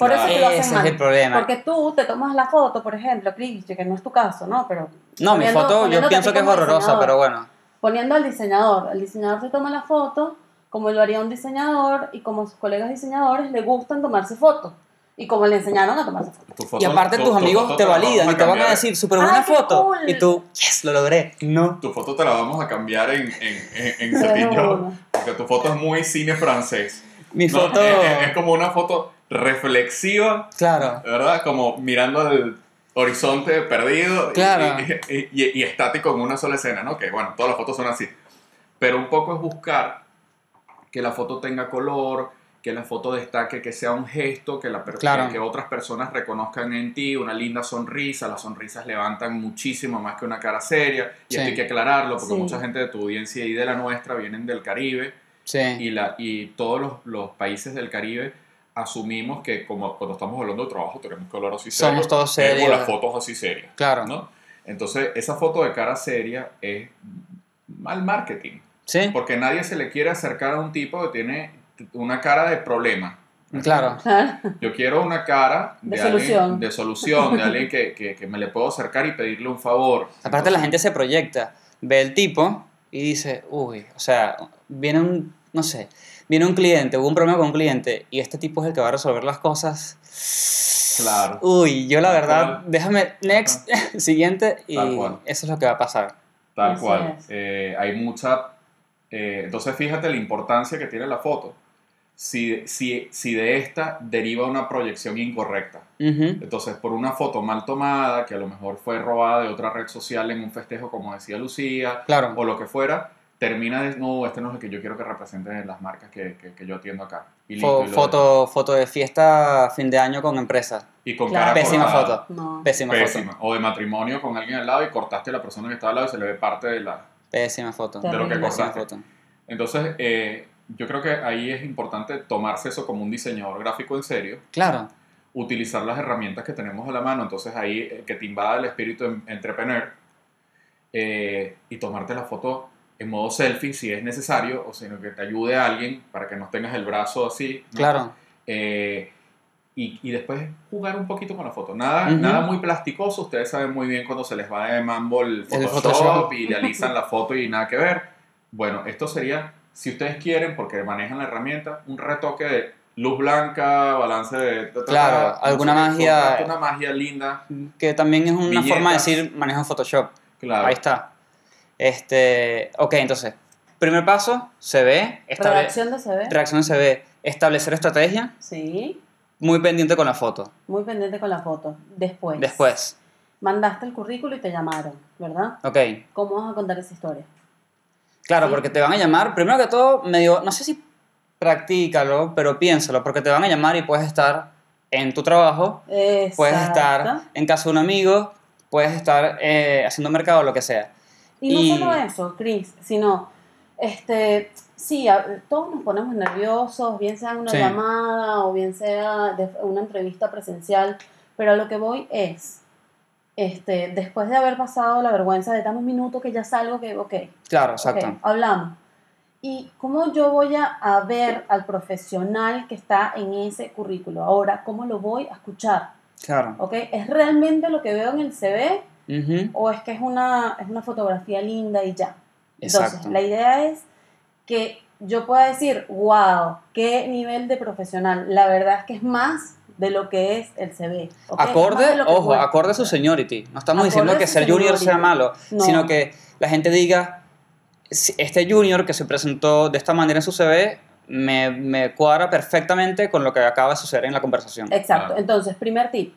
Por Claro. eso que lo Ese hacen es mal. el problema. Porque tú te tomas la foto, por ejemplo, Chris, que no es tu caso, ¿no? Pero No, mi foto yo pienso que es horrorosa, pero bueno. poniendo al diseñador. El diseñador se toma la foto como lo haría un diseñador y como sus colegas diseñadores le gustan tomarse fotos. Y como le enseñaron a tomarse fotos. Y aparte tu- tus tu amigos te validan y te van a decir, súper ¡Ay, buena qué foto. cool! Y tú, yes, lo logré. No. Tu foto te la vamos a cambiar en, en, en, en bueno. porque tu foto es muy cine francés. Mi ¿no? foto... Es, es- es como una foto reflexiva, Claro. ¿verdad? Como mirando al horizonte perdido y- Claro. y, y- y- y estático en una sola escena, ¿no? Que bueno, todas las fotos son así. Pero un poco es buscar que la foto tenga color, que la foto destaque, que sea un gesto, que, la Claro. que, que otras personas reconozcan en ti, una linda sonrisa. Las sonrisas levantan muchísimo más que una cara seria. Y Sí. esto hay que aclararlo, porque Sí. mucha gente de tu audiencia y de la nuestra vienen del Caribe Sí. y, la, y todos los, los países del Caribe asumimos que como cuando estamos hablando de trabajo tenemos que hablar así Somos serio, todos tenemos serios. las fotos así serias, Claro. ¿no? Entonces, esa foto de cara seria es mal marketing, Sí. porque nadie se le quiere acercar a un tipo que tiene una cara de problema. Claro. Yo quiero una cara De alguien- solución. de solución, de alguien que, que- que me le puedo acercar y pedirle un favor. Aparte la Entonces, gente se proyecta, ve el tipo y dice, uy, o sea, viene un, no sé, viene un cliente, hubo un problema con un cliente y este tipo es el que va a resolver las cosas. Claro. Uy, yo la verdad, déjame, next, siguiente, y eso es lo que va a pasar. Tal Así cual. Eh, hay mucha... eh, entonces fíjate la importancia que tiene la foto. Si, si, si de esta deriva una proyección incorrecta. Ujú. Entonces, por una foto mal tomada, que a lo mejor fue robada de otra red social en un festejo, como decía Lucía, Claro, o lo que fuera, termina de, no, este no es el que yo quiero que representen las marcas que, que, que yo atiendo acá. Y, listo, foto, foto de fiesta fin de año con empresa. Y con Claro. cara Pésima cortada. foto, No. pésima, Pésima. foto. O de matrimonio con alguien al lado y cortaste a la persona que está al lado y se le ve parte de la, Pésima foto. De lo que. Pésima foto. Entonces, eh, yo creo que ahí es importante tomarse eso como un diseñador gráfico en serio, Claro, utilizar las herramientas que tenemos a la mano, entonces ahí eh, que te invada el espíritu entrepreneur eh, y tomarte la foto en modo selfie si es necesario, o sino que te ayude a alguien para que no tengas el brazo así. ¿no? claro. Eh, y, y después jugar un poquito con la foto. Nada, Ujú. nada muy plasticoso, ustedes saben muy bien cuando se les va de mambo el Photoshop, Photoshop. y idealizan la foto y nada que ver. Bueno, esto sería, si ustedes quieren, porque manejan la herramienta, un retoque de luz blanca, balance de... ta, Claro, ta, alguna no sé, magia- Una magia linda, Que también es una forma de decir manejo Photoshop. claro. Ahí está. Este, ok, entonces, primer paso, se ve, Redacción de CV. reacción se ve, establecer estrategia, Sí. muy pendiente con la foto. Muy pendiente con la foto. Después. Después, Mandaste el currículo y te llamaron, ¿verdad? ok, ¿Cómo vas a contar esa historia? claro, Sí. porque te van a llamar, primero que todo, medio, no sé si practícalo, pero piénsalo, porque te van a llamar y puedes estar en tu trabajo, puedes estar Exacto. en casa de un amigo, puedes estar eh, haciendo mercado, lo que sea. Y no Y- solo eso, Chris, sino, este, sí, a- todos nos ponemos nerviosos, bien sea una Sí. llamada o bien sea de una entrevista presencial, Pero a lo que voy es, este, después de haber pasado la vergüenza de dame un minuto que ya salgo, que ok, Claro, exacto. hablamos. ¿Y cómo yo voy a, a ver al profesional que está en ese currículo? Ahora, ¿cómo lo voy a escuchar? Claro. ¿Ok? ¿Es realmente lo que veo en el CV Ujú, o es que es una, es una fotografía linda y ya? Entonces, Exacto. la idea es que yo pueda decir, wow, qué nivel de profesional. La verdad es que es más de lo que es el CV. ¿ok? Es más Acorde, ojo, cuesta. acorde a su seniority. No estamos Acorde diciendo que ser junior seniority. sea malo, No. sino que la gente diga, "Si este junior que se presentó de esta manera en su CV me, me cuadra perfectamente con lo que acaba de suceder en la conversación. Exacto. Claro. Entonces, primer tip.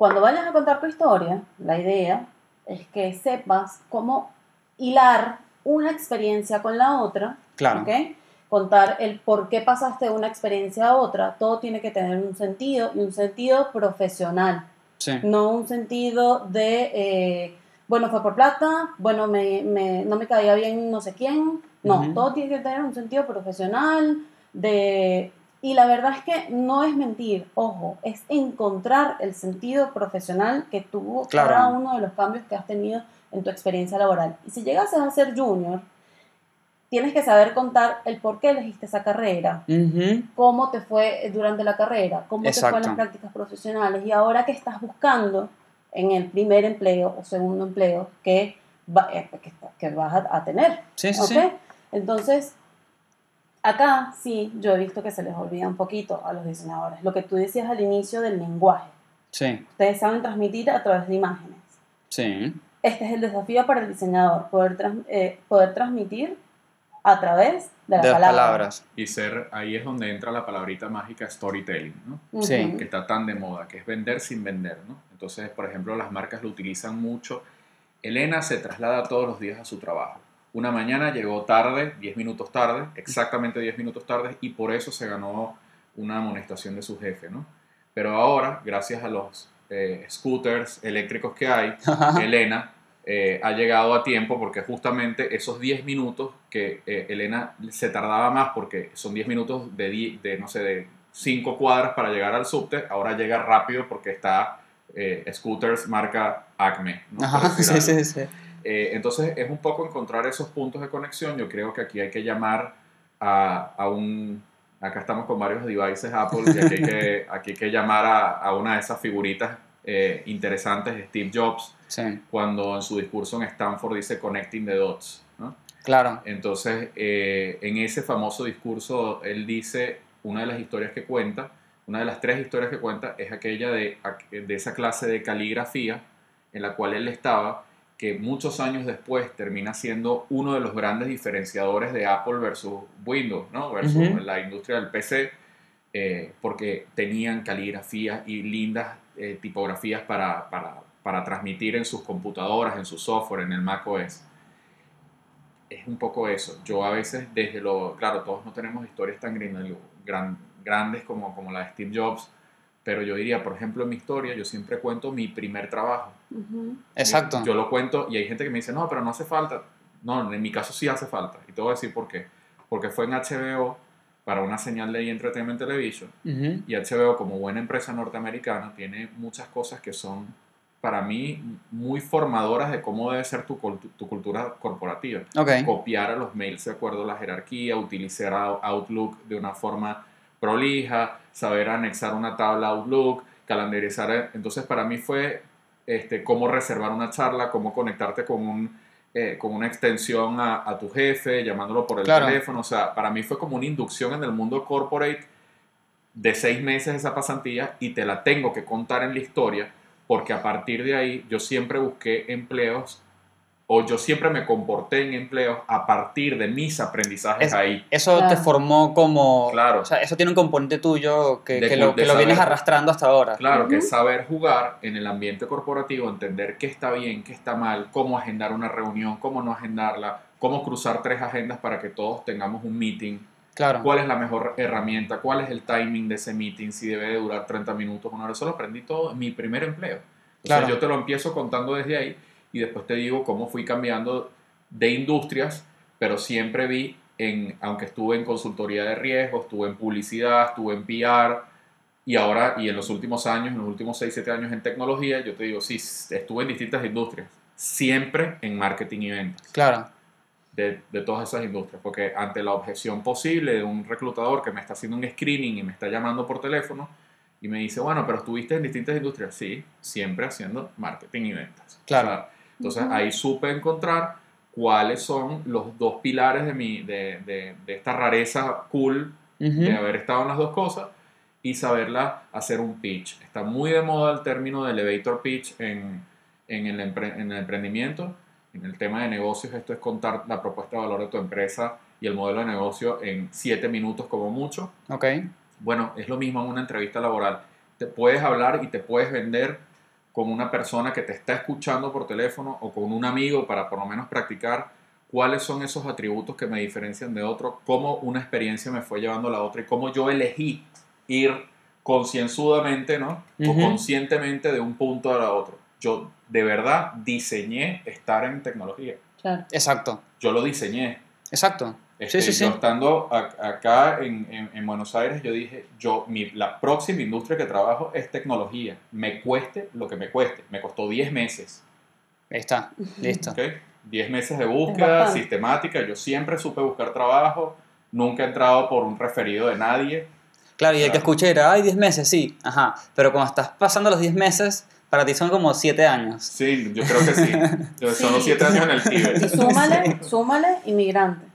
Cuando vayas a contar tu historia, la idea es que sepas cómo hilar una experiencia con la otra. Claro. ¿ok? Contar el por qué pasaste de una experiencia a otra. Todo tiene que tener un sentido y un sentido profesional. Sí. No un sentido de, eh, bueno, fue por plata, bueno, me, me- no me caía bien no sé quién. No, todo tiene que tener un sentido profesional, de... Y la verdad es que no es mentir, ojo, es encontrar el sentido profesional que tuvo Claro. cada uno de los cambios que has tenido en tu experiencia laboral. Y si llegases a ser junior, tienes que saber contar el por qué elegiste esa carrera, Ujú, cómo te fue durante la carrera, cómo te fue en Exacto. las prácticas profesionales y ahora que estás buscando en el primer empleo o segundo empleo que, va- eh, que, que vas a, tener. Sí, sí, ¿ok? sí. Entonces, acá sí, yo he visto que se les olvida un poquito a los diseñadores. Lo que tú decías al inicio del lenguaje. Sí, Ustedes saben transmitir a través de imágenes. sí. Este es el desafío para el diseñador, poder, trans- eh, poder transmitir a través de la De las palabra. palabras. Y ser, ahí es donde entra la palabrita mágica storytelling, ¿no? Ujú. Sí. que está tan de moda, que es vender sin vender, ¿no? Entonces, por ejemplo, las marcas lo utilizan mucho. Elena se traslada todos los días a su trabajo. Una mañana llegó tarde, 10 minutos tarde, exactamente 10 minutos tarde, y por eso se ganó una amonestación de su jefe, ¿no? Pero ahora, gracias a los eh, scooters eléctricos que hay, Elena eh, ha llegado a tiempo porque justamente esos 10 minutos que eh, Elena se tardaba más porque son 10 minutos de, no sé, de 5 cuadras para llegar al subte, ahora llega rápido porque está eh, scooters marca Acme. Ajá, sí, sí, sí. Eh, entonces es un poco encontrar esos puntos de conexión. Yo creo que aquí hay que llamar a, a un... Acá estamos con varios devices Apple y aquí hay que, aquí hay que llamar a, a una de esas figuritas eh, interesantes de Steve Jobs Sí, cuando en su discurso en Stanford dice Connecting the Dots. ¿no? claro. Entonces, eh, en ese famoso discurso, él dice, una de las historias que cuenta, una de las tres historias que cuenta, es aquella de, de esa clase de caligrafía en la cual él estaba, que muchos años después termina siendo uno de los grandes diferenciadores de Apple versus Windows, ¿no? versus Ujú. la industria del PC, eh, porque tenían caligrafías y lindas eh, tipografías para, para, para transmitir en sus computadoras, en su software, en el Mac OS es un poco eso. Yo a veces desde lo, claro, todos no tenemos historias tan grandes, gran- grandes como, como la de Steve Jobs, pero yo diría, por ejemplo, en mi historia, yo siempre cuento mi primer trabajo. Ujú. Exacto. Yo lo cuento y hay gente que me dice, no, pero no hace falta. No, en mi caso sí hace falta. Y te voy a decir por qué. Porque fue en HBO para una señal de Entertainment Television Ujú, y HBO, como buena empresa norteamericana, tiene muchas cosas que son, para mí, muy formadoras de cómo debe ser tu, tu cultura corporativa. Ok. Copiar a los mails de acuerdo a la jerarquía, utilizar Out- Outlook de una forma prolija, saber anexar una tabla Outlook, calendarizar. Entonces, para mí fue este, cómo reservar una charla, cómo conectarte con un eh, con una extensión a, a tu jefe, llamándolo por el Claro. teléfono. O sea, para mí fue como una inducción en el mundo corporate de seis meses esa pasantía y te la tengo que contar en la historia porque a partir de ahí yo siempre busqué empleos o yo siempre me comporté en empleos a partir de mis aprendizajes Es- ahí. Eso te Claro. formó como... Claro. O sea, eso tiene un componente tuyo que, De que lo, que lo vienes saber. arrastrando hasta ahora. Claro, que Ujú. es saber jugar en el ambiente corporativo, entender qué está bien, qué está mal, cómo agendar una reunión, cómo no agendarla, cómo cruzar tres agendas para que todos tengamos un meeting, Claro. cuál es la mejor herramienta, cuál es el timing de ese meeting, si debe de durar 30 minutos, una hora. Eso lo aprendí todo en mi primer empleo. O sea, Claro. yo te lo empiezo contando desde ahí y después te digo cómo fui cambiando de industrias, pero siempre vi, en, aunque estuve en consultoría de riesgo, estuve en publicidad, estuve en PR, Y ahora, y en los últimos años, en los últimos 6, 7 años en tecnología, yo te digo, sí, estuve en distintas industrias, siempre en marketing y ventas Claro. de, de todas esas industrias, porque ante la objeción posible de un reclutador que me está haciendo un screening y me está llamando por teléfono y me dice, bueno, pero estuviste en distintas industrias, sí, siempre haciendo marketing y ventas. Claro. O sea, entonces Ujú. ahí supe encontrar cuáles son los dos pilares de, mi, de, de, de esta rareza cool Ujú. de haber estado en las dos cosas y saberla hacer un pitch. Está muy de moda el término de elevator pitch en, en, el, empre- en el emprendimiento. En el tema de negocios, esto es contar la propuesta de valor de tu empresa y el modelo de negocio en siete minutos como mucho. Ok. Bueno, es lo mismo en una entrevista laboral. Te puedes hablar y te puedes vender con una persona que te está escuchando por teléfono o con un amigo para por lo menos practicar cuáles son esos atributos que me diferencian de otro, cómo una experiencia me fue llevando a la otra y cómo yo elegí ir concienzudamente, ¿no? O conscientemente de un punto a la otro. Yo de verdad diseñé estar en tecnología. Claro. Exacto. Yo lo diseñé. Exacto. Este, sí, sí, yo sí. estando a- acá en, en- en Buenos Aires, yo dije, yo, mi, la próxima industria que trabajo es tecnología. Me cueste lo que me cueste. Me costó 10 meses. Ahí está. Listo. ¿ok? 10 meses de búsqueda sistemática. Yo siempre supe buscar trabajo. Nunca he entrado por un referido de nadie. Claro, y el que Claro. escuche dirá, ay, 10 meses, sí. Ajá. Pero cuando estás pasando los 10 meses, para ti son como 7 años. Sí, yo creo que sí. Son los Sí. 7 años en el Y Tíbet. súmale, súmale inmigrante.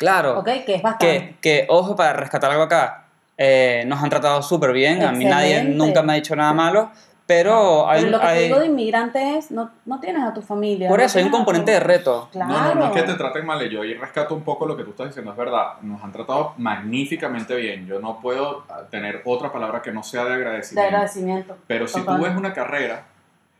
Claro. ¿Ok? Que es bastante. Que, que, ojo, para rescatar algo acá, eh, nos han tratado súper bien. A mí nadie nunca me ha dicho nada malo. Pero hay, Pero lo que hay- te digo de inmigrante es, no, no tienes a tu familia. por no eso hay un tu- componente de reto. Claro. No, no, no es que te traten mal. Yo ahí rescato un poco lo que tú estás diciendo. Es verdad, nos han tratado magníficamente bien. Yo no puedo ah, tener otra palabra que no sea de De agradecimiento. agradecimiento. Pero si Total. tú ves una carrera,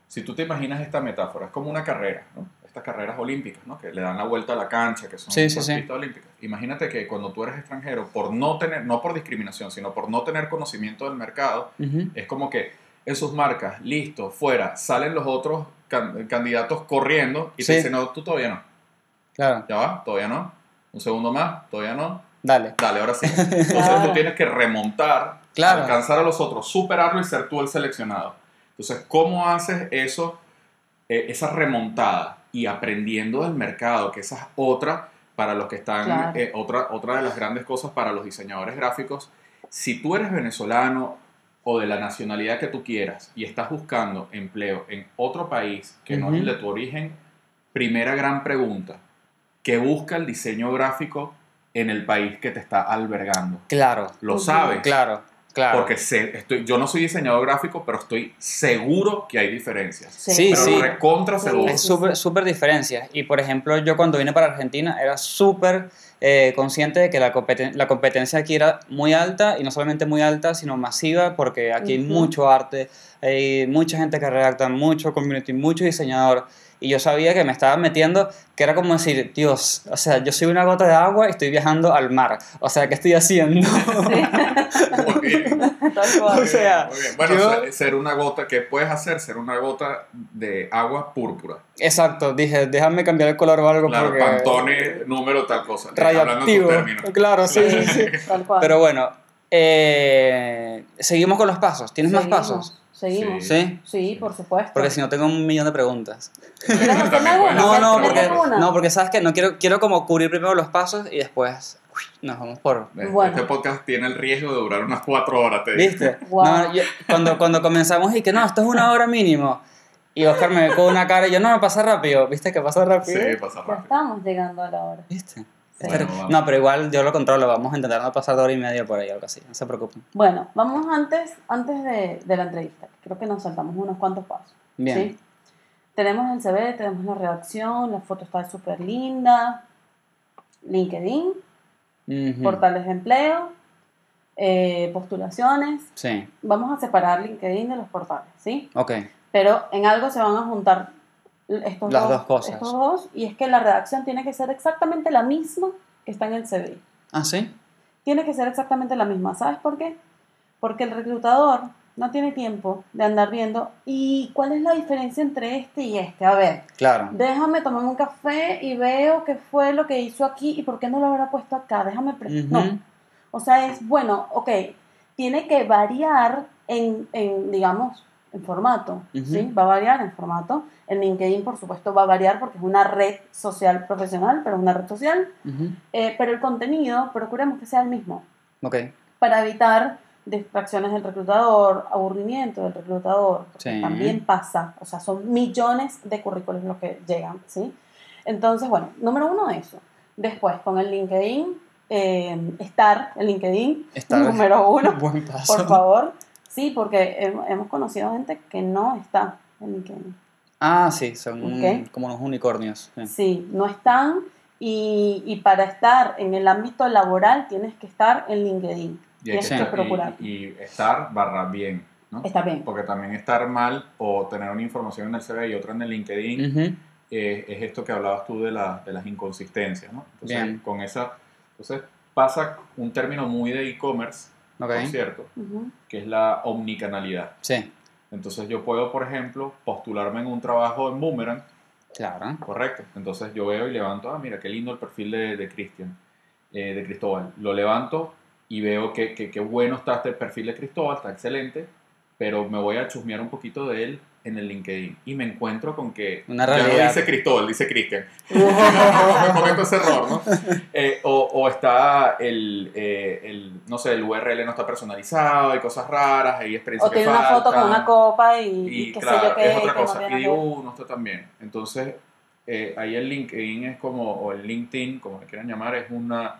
si tú te imaginas esta metáfora, es como una carrera, ¿no? Estas carreras olímpicas, ¿no? Que le dan la vuelta a la cancha, que son Sí, sí, sí. pistas olímpicas. Imagínate que cuando tú eres extranjero, por no tener, no por discriminación, sino por no tener conocimiento del mercado, es como que en sus marcas, listo, fuera, salen los otros can- candidatos corriendo y Sí. te dicen, no, tú todavía no. Claro, Ya va, todavía no. Un segundo más, todavía no. dale. Dale, ahora sí. Entonces tú tienes que remontar, Claro. alcanzar a los otros, superarlo y ser tú el seleccionado. Entonces, ¿cómo haces eso, eh, esa remontada y aprendiendo del mercado, que esa es otra para los que están, Claro. eh, otra, otra de las grandes cosas para los diseñadores gráficos? Si tú eres venezolano o de la nacionalidad que tú quieras y estás buscando empleo en otro país que no es el de tu origen, primera gran pregunta, ¿qué busca el diseño gráfico en el país que te está albergando? Claro, Lo sabes. claro, claro. Porque sé, estoy, yo no soy diseñador gráfico, pero estoy seguro que hay diferencias. Sí, pero sí. recontra Sí. seguro. Es súper, súper diferencias. Y por ejemplo, yo cuando vine para Argentina era súper eh, consciente de que la, competen- la competencia aquí era muy alta y no solamente muy alta, sino masiva, porque aquí hay Ujú. mucho arte, hay mucha gente que redacta, mucho community, mucho diseñador. Y yo sabía que me estaba metiendo, que era como decir, Dios, o sea, yo soy una gota de agua y estoy viajando al mar. O sea, ¿qué estoy haciendo? Muy bien. Tal O cual. sea, Muy bien. Bueno, yo- ser, una gota, ¿qué puedes hacer? Ser una gota de agua púrpura. Exacto, dije, déjame cambiar el color o algo Claro, porque... Pantone, número, tal cosa. Radioactivo. Claro, sí, sí, sí. Tal cual. Pero bueno, eh, seguimos con los pasos. ¿Tienes más pasos? Seguimos. Sí. Sí, por supuesto. Porque si no tengo un millón de preguntas. No, no, ¿Quieres porque, no, porque sabes que no quiero, quiero como cubrir primero los pasos y después uy, nos vamos por. Bueno. Este podcast tiene el riesgo de durar unas cuatro horas, te digo. ¿Viste? Wow. No, yo- cuando, cuando comenzamos y que no, esto es una hora mínimo. Y Oscar me ve con una cara y yo, no, me pasa rápido. ¿Viste que pasa Sí, rápido? pasa Ya rápido. estamos llegando a la hora. ¿Viste? Bueno, no, pero igual yo lo controlo. Vamos a intentar no pasar de hora y media por ahí, algo así. No se preocupen. Bueno, vamos antes, antes de, de la entrevista. Creo que nos saltamos unos cuantos pasos. Bien. ¿sí? Tenemos el CV, tenemos la redacción, la foto está súper linda. LinkedIn, portales de empleo, eh, postulaciones. Sí, Vamos a separar LinkedIn de los portales, ¿sí? ok. Pero en algo se van a juntar estos Las dos cosas. Estos dos, y es que la redacción tiene que ser exactamente la misma que está en el CV. Ah, sí. Tiene que ser exactamente la misma. ¿Sabes por qué? Porque el reclutador no tiene tiempo de andar viendo y cuál es la diferencia entre este y este. A ver, Claro. déjame tomarme un café y veo qué fue lo que hizo aquí y por qué no lo habrá puesto acá. Déjame... Ujú. No. O sea, es bueno, ok, tiene que variar en, en, digamos, en formato, Ujú. ¿sí? Va a variar en formato. En LinkedIn, por supuesto, va a variar porque es una red social profesional, pero es una red social. Ujú. Eh, pero el contenido, procuremos que sea el mismo Ok. para evitar distracciones del reclutador, aburrimiento del reclutador, porque Sí. también pasa, o sea, son millones de currículos los que llegan, ¿sí? Entonces, bueno, número uno eso. Después, con el LinkedIn, eh, estar en LinkedIn, Estar. número uno, Buen paso. por favor. Sí, porque hem- hemos conocido gente que no está en LinkedIn. Ah, sí, son Ok. como unos unicornios. sí. Sí, no están y, y para estar en el ámbito laboral tienes que estar en LinkedIn. Y hay Tienes que que estar- procurar. y, y estar barra bien, ¿no? Está bien. Porque también estar mal o tener una información en el CV y otra en el LinkedIn Ujú. eh, es esto que hablabas tú de, la- de las inconsistencias, ¿no? Entonces, Bien. con esa, entonces pasa un término muy de e-commerce, Ok. por cierto, Ujú. que es la omnicanalidad. Sí, Entonces yo puedo, por ejemplo, postularme en un trabajo en Boomerang, claro. correcto. Entonces yo veo y levanto, ah, mira, qué lindo el perfil de, de Cristian, eh, de Cristóbal. Lo levanto y veo que, que, que bueno está este perfil de Cristóbal, está excelente, pero me voy a chusmear un poquito de él en el LinkedIn y me encuentro con que Una ya no realidad. dice Cristóbal, dice Cristian. me cometo ese error, ¿no? Eh, o, o está el, eh, el, no sé, el URL no está personalizado, hay cosas raras, hay experiencias O que tiene una foto con faltan. una copa y, Y y qué sé claro, yo qué. es otra que cosa. y digo, uh, no está tan bien. Entonces, eh, ahí el LinkedIn es como, o el LinkedIn, como le quieran llamar, es, una,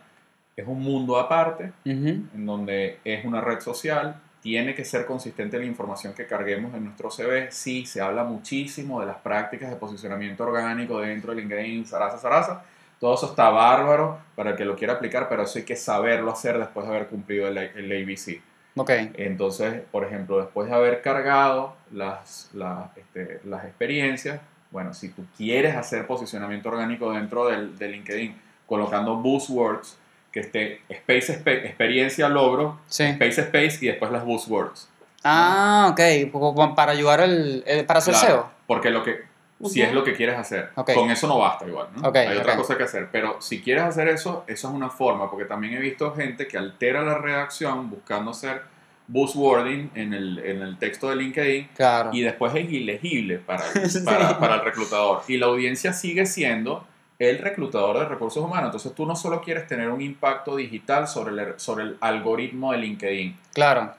es un mundo aparte, Ujú. en donde es una red social. Tiene que ser consistente la información que carguemos en nuestro CV. Sí, se habla muchísimo de las prácticas de posicionamiento orgánico dentro de LinkedIn, zaraza, zaraza. Todo eso está bárbaro para el que lo quiera aplicar, pero eso hay que saberlo hacer después de haber cumplido el, el ABC. Ok. Entonces, por ejemplo, después de haber cargado las, las, este, las experiencias, bueno, si tú quieres hacer posicionamiento orgánico dentro del, de LinkedIn, colocando buzzwords, que esté space, experiencia, logro, Sí. space, space y después las buzzwords. Ah, ok. Para ayudar el, el- para hacer Claro, SEO. Porque lo que, si es lo que quieres hacer, con eso no basta igual, ¿no? Ok, Hay otra cosa que hacer, pero si quieres hacer eso, eso es una forma, porque también he visto gente que altera la redacción buscando hacer buzzwording en el, en el texto de LinkedIn Claro. y después es ilegible para el, Sí. para, para el reclutador. Y la audiencia sigue siendo el reclutador de recursos humanos. Entonces tú no solo quieres tener un impacto digital sobre el, sobre el algoritmo de LinkedIn. Claro.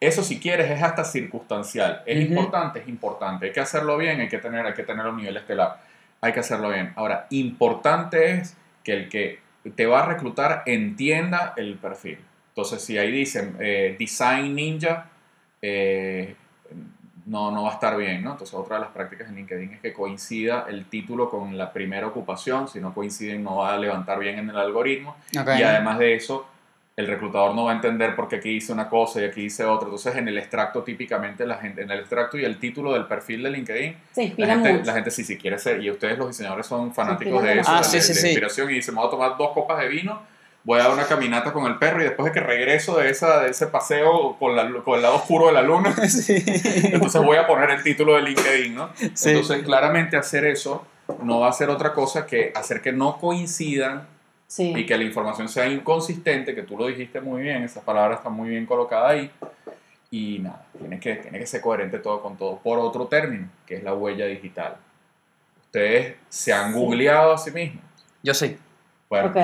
Eso si quieres es hasta circunstancial. Es importante, es importante. Hay que hacerlo bien, hay que tener, hay que tener un nivel estelar. Hay que hacerlo bien. Ahora, importante es que el que te va a reclutar entienda el perfil. Entonces, si ahí dicen eh, Design Ninja, eh, no, no va a estar bien, ¿no? Entonces, otra de las prácticas en LinkedIn es que coincida el título con la primera ocupación. Si no coinciden, no va a levantar bien en el algoritmo. Ok. Y además de eso, el reclutador no va a entender por qué aquí dice una cosa y aquí dice otra. Entonces, en el extracto, típicamente, la gente, en el extracto y el título del perfil de LinkedIn, Se la inspira gente, mucho. la gente sí, sí quiere ser, y ustedes los diseñadores son fanáticos de eso, de, Ah, sí, de- sí, de sí. inspiración, y dicen, me voy a tomar dos copas de vino, voy a dar una caminata con el perro, y después de que regreso de, esa, de ese paseo con, la, con el lado oscuro de la luna, sí. entonces voy a poner el título de LinkedIn, ¿no? Sí. Entonces, claramente hacer eso no va a ser otra cosa que hacer que no coincidan Sí. y que la información sea inconsistente, que tú lo dijiste muy bien, esa palabra está muy bien colocada ahí, y nada, tiene que, tiene que ser coherente todo con todo. Por otro término, que es la huella digital. Ustedes se han Sí. googleado a sí mismos. Yo sí. Bueno, Ok.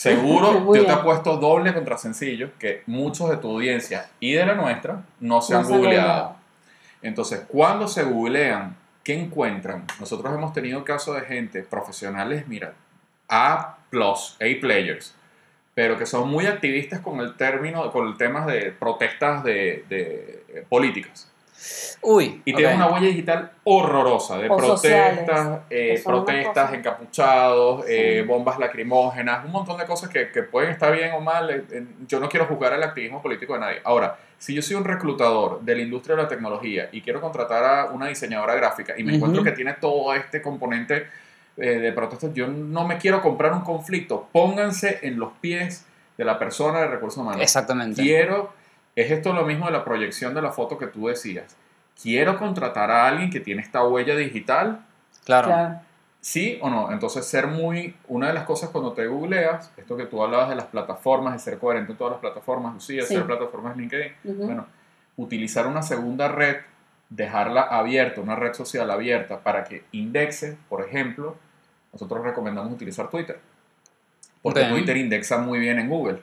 Seguro yo te apuesto doble contra sencillo que muchos de tu audiencia y de la nuestra no se No han se googleado. Entonces, cuando se googlean, ¿qué encuentran? Nosotros hemos tenido casos de gente, profesionales, mira, A+, A players, pero que son muy activistas con el término, con el tema de protestas de, de, eh, políticas. Uy. Y ok. tienen una huella digital horrorosa de O protestas, eh, protestas, encapuchados, eh, bombas lacrimógenas, un montón de cosas que, que pueden estar bien o mal. eh, Yo no quiero juzgar el activismo político de nadie. Ahora, si yo soy un reclutador de la industria de la tecnología y quiero contratar a una diseñadora gráfica y me encuentro que tiene todo este componente eh, de protestas, yo no me quiero comprar un conflicto. Pónganse en los pies de la persona de recursos humanos. Exactamente. Quiero, es esto lo mismo de la proyección de la foto que tú decías. Quiero contratar a alguien que tiene esta huella digital. Claro. Claro. ¿Sí o no? Entonces, ser muy. Una de las cosas cuando te googleas, esto que tú hablabas de las plataformas, de ser coherente en todas las plataformas, Lucía, Sí. ser plataformas LinkedIn. Bueno, utilizar una segunda red, dejarla abierta, una red social abierta para que indexe, por ejemplo, nosotros recomendamos utilizar Twitter. Porque. Twitter indexa muy bien en Google.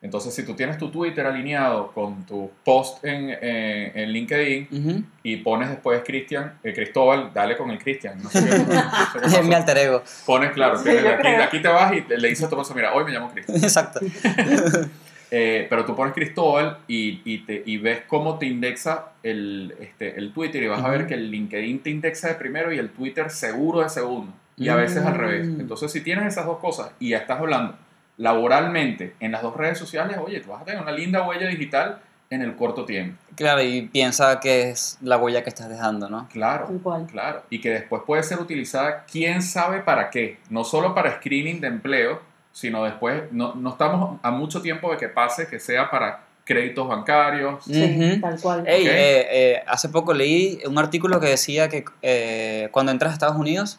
Entonces, si tú tienes tu Twitter alineado con tu post en, eh, en LinkedIn Ujú. y pones después Cristian, eh, Cristóbal, dale con el Cristian. No sé qué, no sé qué alter ego. Pones, claro, Sí, tienes yo aquí, te vas y te- le dices a tu esposa, mira, hoy me llamo Cristian. Exacto. Eh, pero tú pones Cristóbal y, y, te, y ves cómo te indexa el, este, el Twitter y vas a ver que el LinkedIn te indexa de primero y el Twitter seguro de segundo. Y a veces al revés. Mm. Entonces, si tienes esas dos cosas y ya estás hablando laboralmente en las dos redes sociales, oye, tú vas a tener una linda huella digital en el corto tiempo. Claro, y piensa que es la huella que estás dejando, ¿no? Claro. Tal cual. Claro, y que después puede ser utilizada quién sabe para qué, no solo para screening de empleo, sino después, no, no estamos a mucho tiempo de que pase que sea para créditos bancarios. Sí, Ujú. tal cual. Ey, Ok. eh, eh, hace poco leí un artículo que decía que eh, cuando entras a Estados Unidos,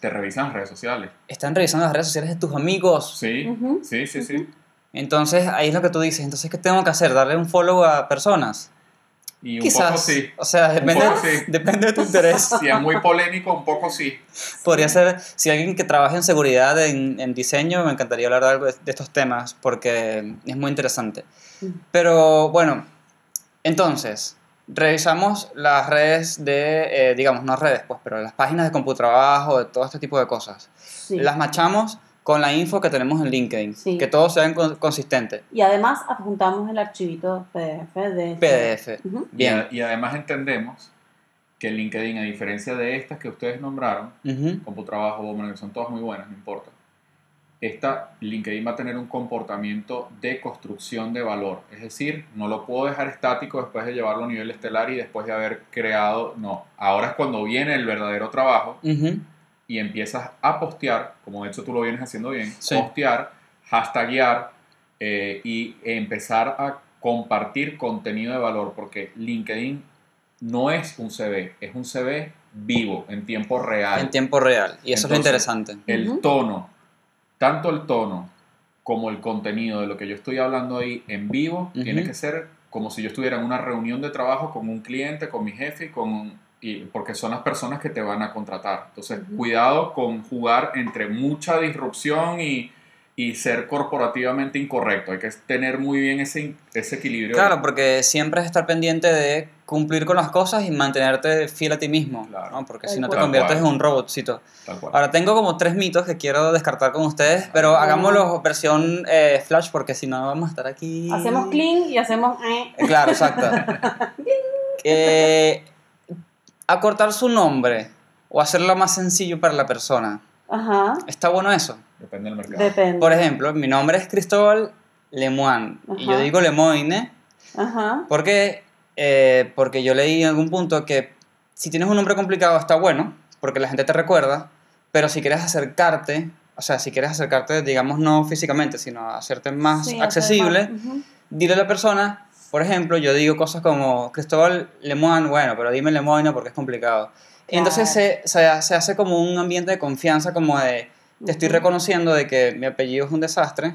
Te revisan las redes sociales. están revisando las redes sociales de tus amigos. Sí, Ujú, sí, sí, sí. Entonces, ahí es lo que tú dices. Entonces, ¿qué tengo que hacer? ¿Darle un follow a personas? Y un Quizás. poco sí. O sea, depende, poco sí. depende de tu interés. Si es muy polémico, un poco sí. Podría ser, si alguien que trabaja en seguridad, en, en diseño, me encantaría hablar de algo de, de estos temas porque es muy interesante. Mm. Pero bueno, entonces, revisamos las redes de, eh, digamos, no redes, pues, pero las páginas de CompuTrabajo, de todo este tipo de cosas. sí. Las machamos con la info que tenemos en LinkedIn, Sí. que todos sean con- consistentes. Y además adjuntamos el archivito PDF de... PDF. Ujú. Y, Bien. y además entendemos que LinkedIn, a diferencia de estas que ustedes nombraron, Ujú. CompuTrabajo, bueno, que son todas muy buenas, no importa. Esta LinkedIn va a tener un comportamiento de construcción de valor. Es decir, no lo puedo dejar estático después de llevarlo a nivel estelar y después de haber creado. No, ahora es cuando viene el verdadero trabajo y empiezas a postear, como de hecho tú lo vienes haciendo bien, Sí. postear, hashtaguear eh, y empezar a compartir contenido de valor, porque LinkedIn no es un CV, es un CV vivo, en tiempo real. En tiempo real. Y eso es lo interesante. el tono, tanto el tono como el contenido de lo que yo estoy hablando ahí en vivo, tiene que ser como si yo estuviera en una reunión de trabajo con un cliente, con mi jefe, y con, y, porque son las personas que te van a contratar. Entonces, cuidado con jugar entre mucha disrupción y, y ser corporativamente incorrecto. Hay que tener muy bien ese, ese equilibrio. Claro, porque siempre es estar pendiente de cumplir con las cosas y mantenerte fiel a ti mismo, Claro. ¿no? Porque Tal si no te cual. conviertes Tal en cual. un robotcito. Cual. Ahora tengo como tres mitos que quiero descartar con ustedes, pero Ah. hagámoslo versión eh, flash porque si no vamos a estar aquí... Hacemos clean y hacemos... eh. Eh, Claro, exacto. Eh, acortar su nombre o hacerlo más sencillo para la persona. Ajá, ¿Está bueno eso? Depende del mercado. depende. Por ejemplo, mi nombre es Cristóbal Lemoine y yo Ajá. digo Lemoine Ajá, porque, eh, porque yo leí en algún punto que si tienes un nombre complicado está bueno, porque la gente te recuerda, pero si quieres acercarte, o sea, si quieres acercarte, digamos, no físicamente, sino hacerte más sí, accesible, además, ujú. dile a la persona, por ejemplo, yo digo cosas como Cristóbal Lemoine, bueno, pero dime Lemoine porque es complicado. Y entonces se, se, se hace como un ambiente de confianza, como de, te estoy reconociendo de que mi apellido es un desastre,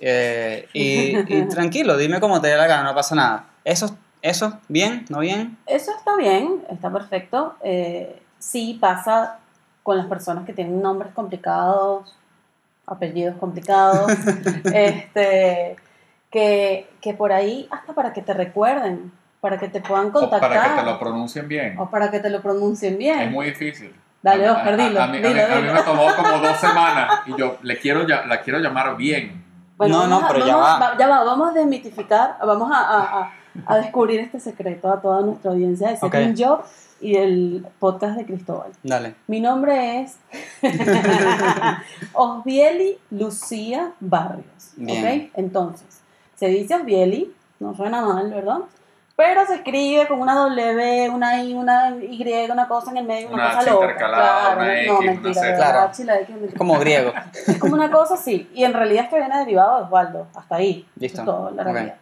eh, y, y tranquilo, dime cómo te dé la gana, no pasa nada. Eso, eso, bien, no bien. Eso está bien, está perfecto. Eh, sí pasa con las personas que tienen nombres complicados, apellidos complicados, este, que, que por ahí hasta para que te recuerden, para que te puedan O contactar para que te lo pronuncien bien. o para que te lo pronuncien bien. Es muy difícil. Dale, Oscar, a- dilo, A, mí, a dilo, mí- a mí dilo. me tomó como dos semanas y yo le quiero, ya- la quiero llamar bien. Bueno, No, no, a- pero ya vamos- va. Ya va, vamos a desmitificar, vamos a, a- a- a descubrir este secreto a toda nuestra audiencia de Ok. Second Job y el podcast de Cristóbal. Dale. Mi nombre es Osbieli Lucía Barrios. Bien. ¿ok? Entonces, se dice Osbieli, no suena mal, ¿verdad? Pero se escribe con una W, una I, una Y, una cosa en el medio, una, Una cosa H loca. intercalada, Claro, una no, X, una mentira, Z. de Claro. sí, la X es mentira. Como griego. Es como una cosa así. Y en realidad es que viene derivado de Osvaldo. Hasta ahí. Listo. es todo, la realidad.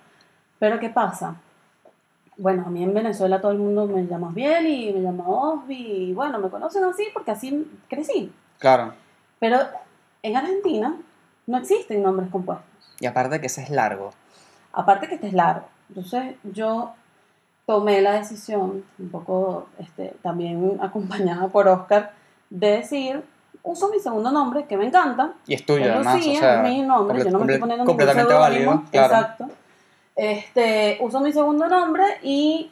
Pero ¿qué pasa? bueno, a mí en Venezuela todo el mundo me llama Biel y me llama Osby, y bueno, me conocen así porque así crecí. Claro. Pero en Argentina no existen nombres compuestos. Y aparte que ese es largo. Aparte que este es largo. Entonces yo tomé la decisión, un poco este, también acompañada por Oscar, de decir, uso mi segundo nombre, que me encanta. Y es tuyo, además. Lucía, o sea, es mi nombre, yo no me estoy poniendo completamente válido. Claro. Exacto. Este, uso mi segundo nombre y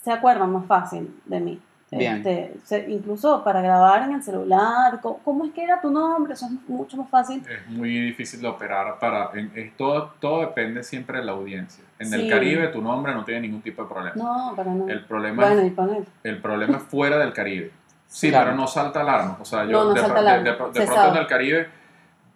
se acuerdan más fácil de mí. Bien. Este, se- incluso para grabar en el celular, ¿cómo, es que era tu nombre? Eso es mucho más fácil. Es muy difícil de operar para... en- es todo, todo depende siempre de la audiencia. En el. Caribe tu nombre no tiene ningún tipo de problema. No, para nada. El problema, Bueno, es, y poner. el problema es fuera del Caribe. Sí, Claro. pero no salta alarma. O sea, yo No, no de, salta pro- de- alarma. de pro- de Se pronto sabe. en el Caribe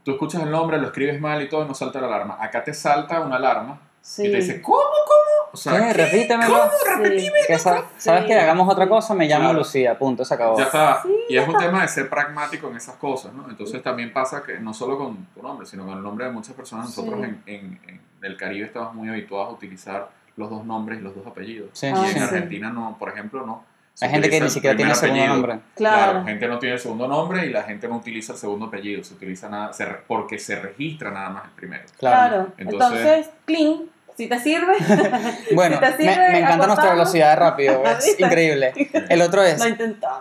tú escuchas el nombre, lo escribes mal y todo, y no salta la alarma. Acá te salta una alarma Sí. y te dice, ¿cómo, cómo? O sea, ¿Qué? Repítemelo. Sí. Que sa- ¿Sabes Sí. que hagamos otra cosa? Me llamo Claro. Lucía, punto, se acabó. Ya está. Sí, y es un tema de ser pragmático en esas cosas, ¿no? Entonces también pasa que no solo con tu nombre, sino con el nombre de muchas personas, nosotros Sí. en, en- en el Caribe estamos muy habituados a utilizar los dos nombres y los dos apellidos. Sí, y Ah, en sí. Argentina no, por ejemplo, no. Se Hay gente que ni siquiera tiene primer segundo apellido. nombre. Claro. gente no tiene el segundo nombre y la gente no utiliza el segundo apellido, se utiliza nada, se porque se registra nada más el primero. Claro. Claro. Entonces- Entonces, clean, si te sirve. Bueno, Si te me, sirve me encanta nuestra velocidad de rápido, es increíble. El otro es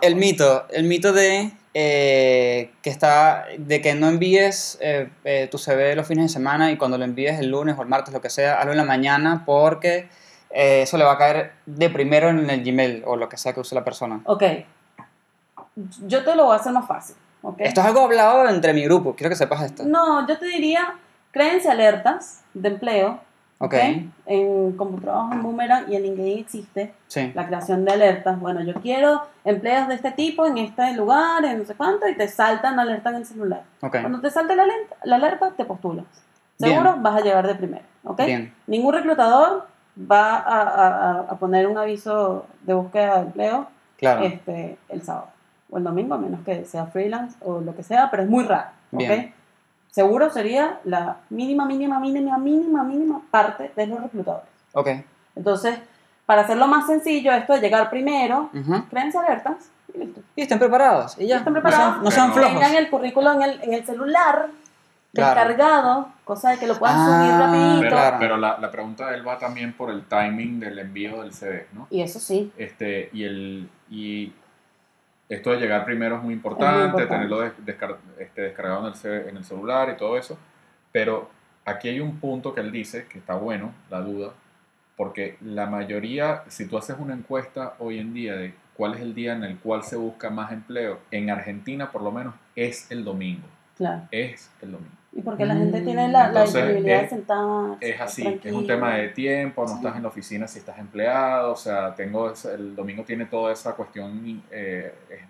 el mito, el mito de eh, que está de que no envíes eh, eh, tu CV los fines de semana y cuando lo envíes el lunes o el martes, lo que sea, hazlo en la mañana porque eh, eso le va a caer de primero en el Gmail o lo que sea que use la persona. Ok. Yo te lo voy a hacer más fácil. ¿ok? Esto es algo hablado entre mi grupo, quiero que sepas esto. No, yo te diría, créense alertas de empleo. Ok. En, como trabajo en Boomerang y en LinkedIn existe Sí. la creación de alertas. Bueno, yo quiero empleos de este tipo en este lugar, en no sé cuánto, y te saltan alerta en el celular. Ok. Cuando te salte la alerta, la alerta te postulas. Seguro Bien. vas a llegar de primero. ¿ok? Bien. Ningún reclutador va a, a- a poner un aviso de búsqueda de empleo Claro. este, el sábado o el domingo, a menos que sea freelance o lo que sea, pero es muy raro. ¿ok? Bien. Seguro sería la mínima, mínima, mínima, mínima, mínima parte de los reclutadores. Ok. Entonces, para hacerlo más sencillo, esto de llegar primero, Ujú. créense alertas y listo. Y estén preparados. Y ya. Estén No preparados. sean, no sean flojos. Tengan el currículo en el, en el celular, Claro. descargado, cosa de que lo puedan Ah, subir rapidito. Pero, Claro. pero la, la pregunta de él va también por el timing del envío del CV, ¿no? Y eso sí, Este, y, el, y esto de llegar primero es muy importante, importante. tenerlo des- descar- este, descargado en el, ce- en el celular y todo eso. Pero aquí hay un punto que él dice que está bueno, la duda, porque la mayoría, si tú haces una encuesta hoy en día de cuál es el día en el cual se busca más empleo, en Argentina por lo menos es el domingo, claro. es el domingo. Y porque la gente Mm, tiene la, la entonces, disponibilidad de es- sentarse. Es así, tranquilo. es un tema de tiempo, no Sí. estás en la oficina si estás empleado, o sea, tengo el domingo tiene toda esa cuestión, eh, es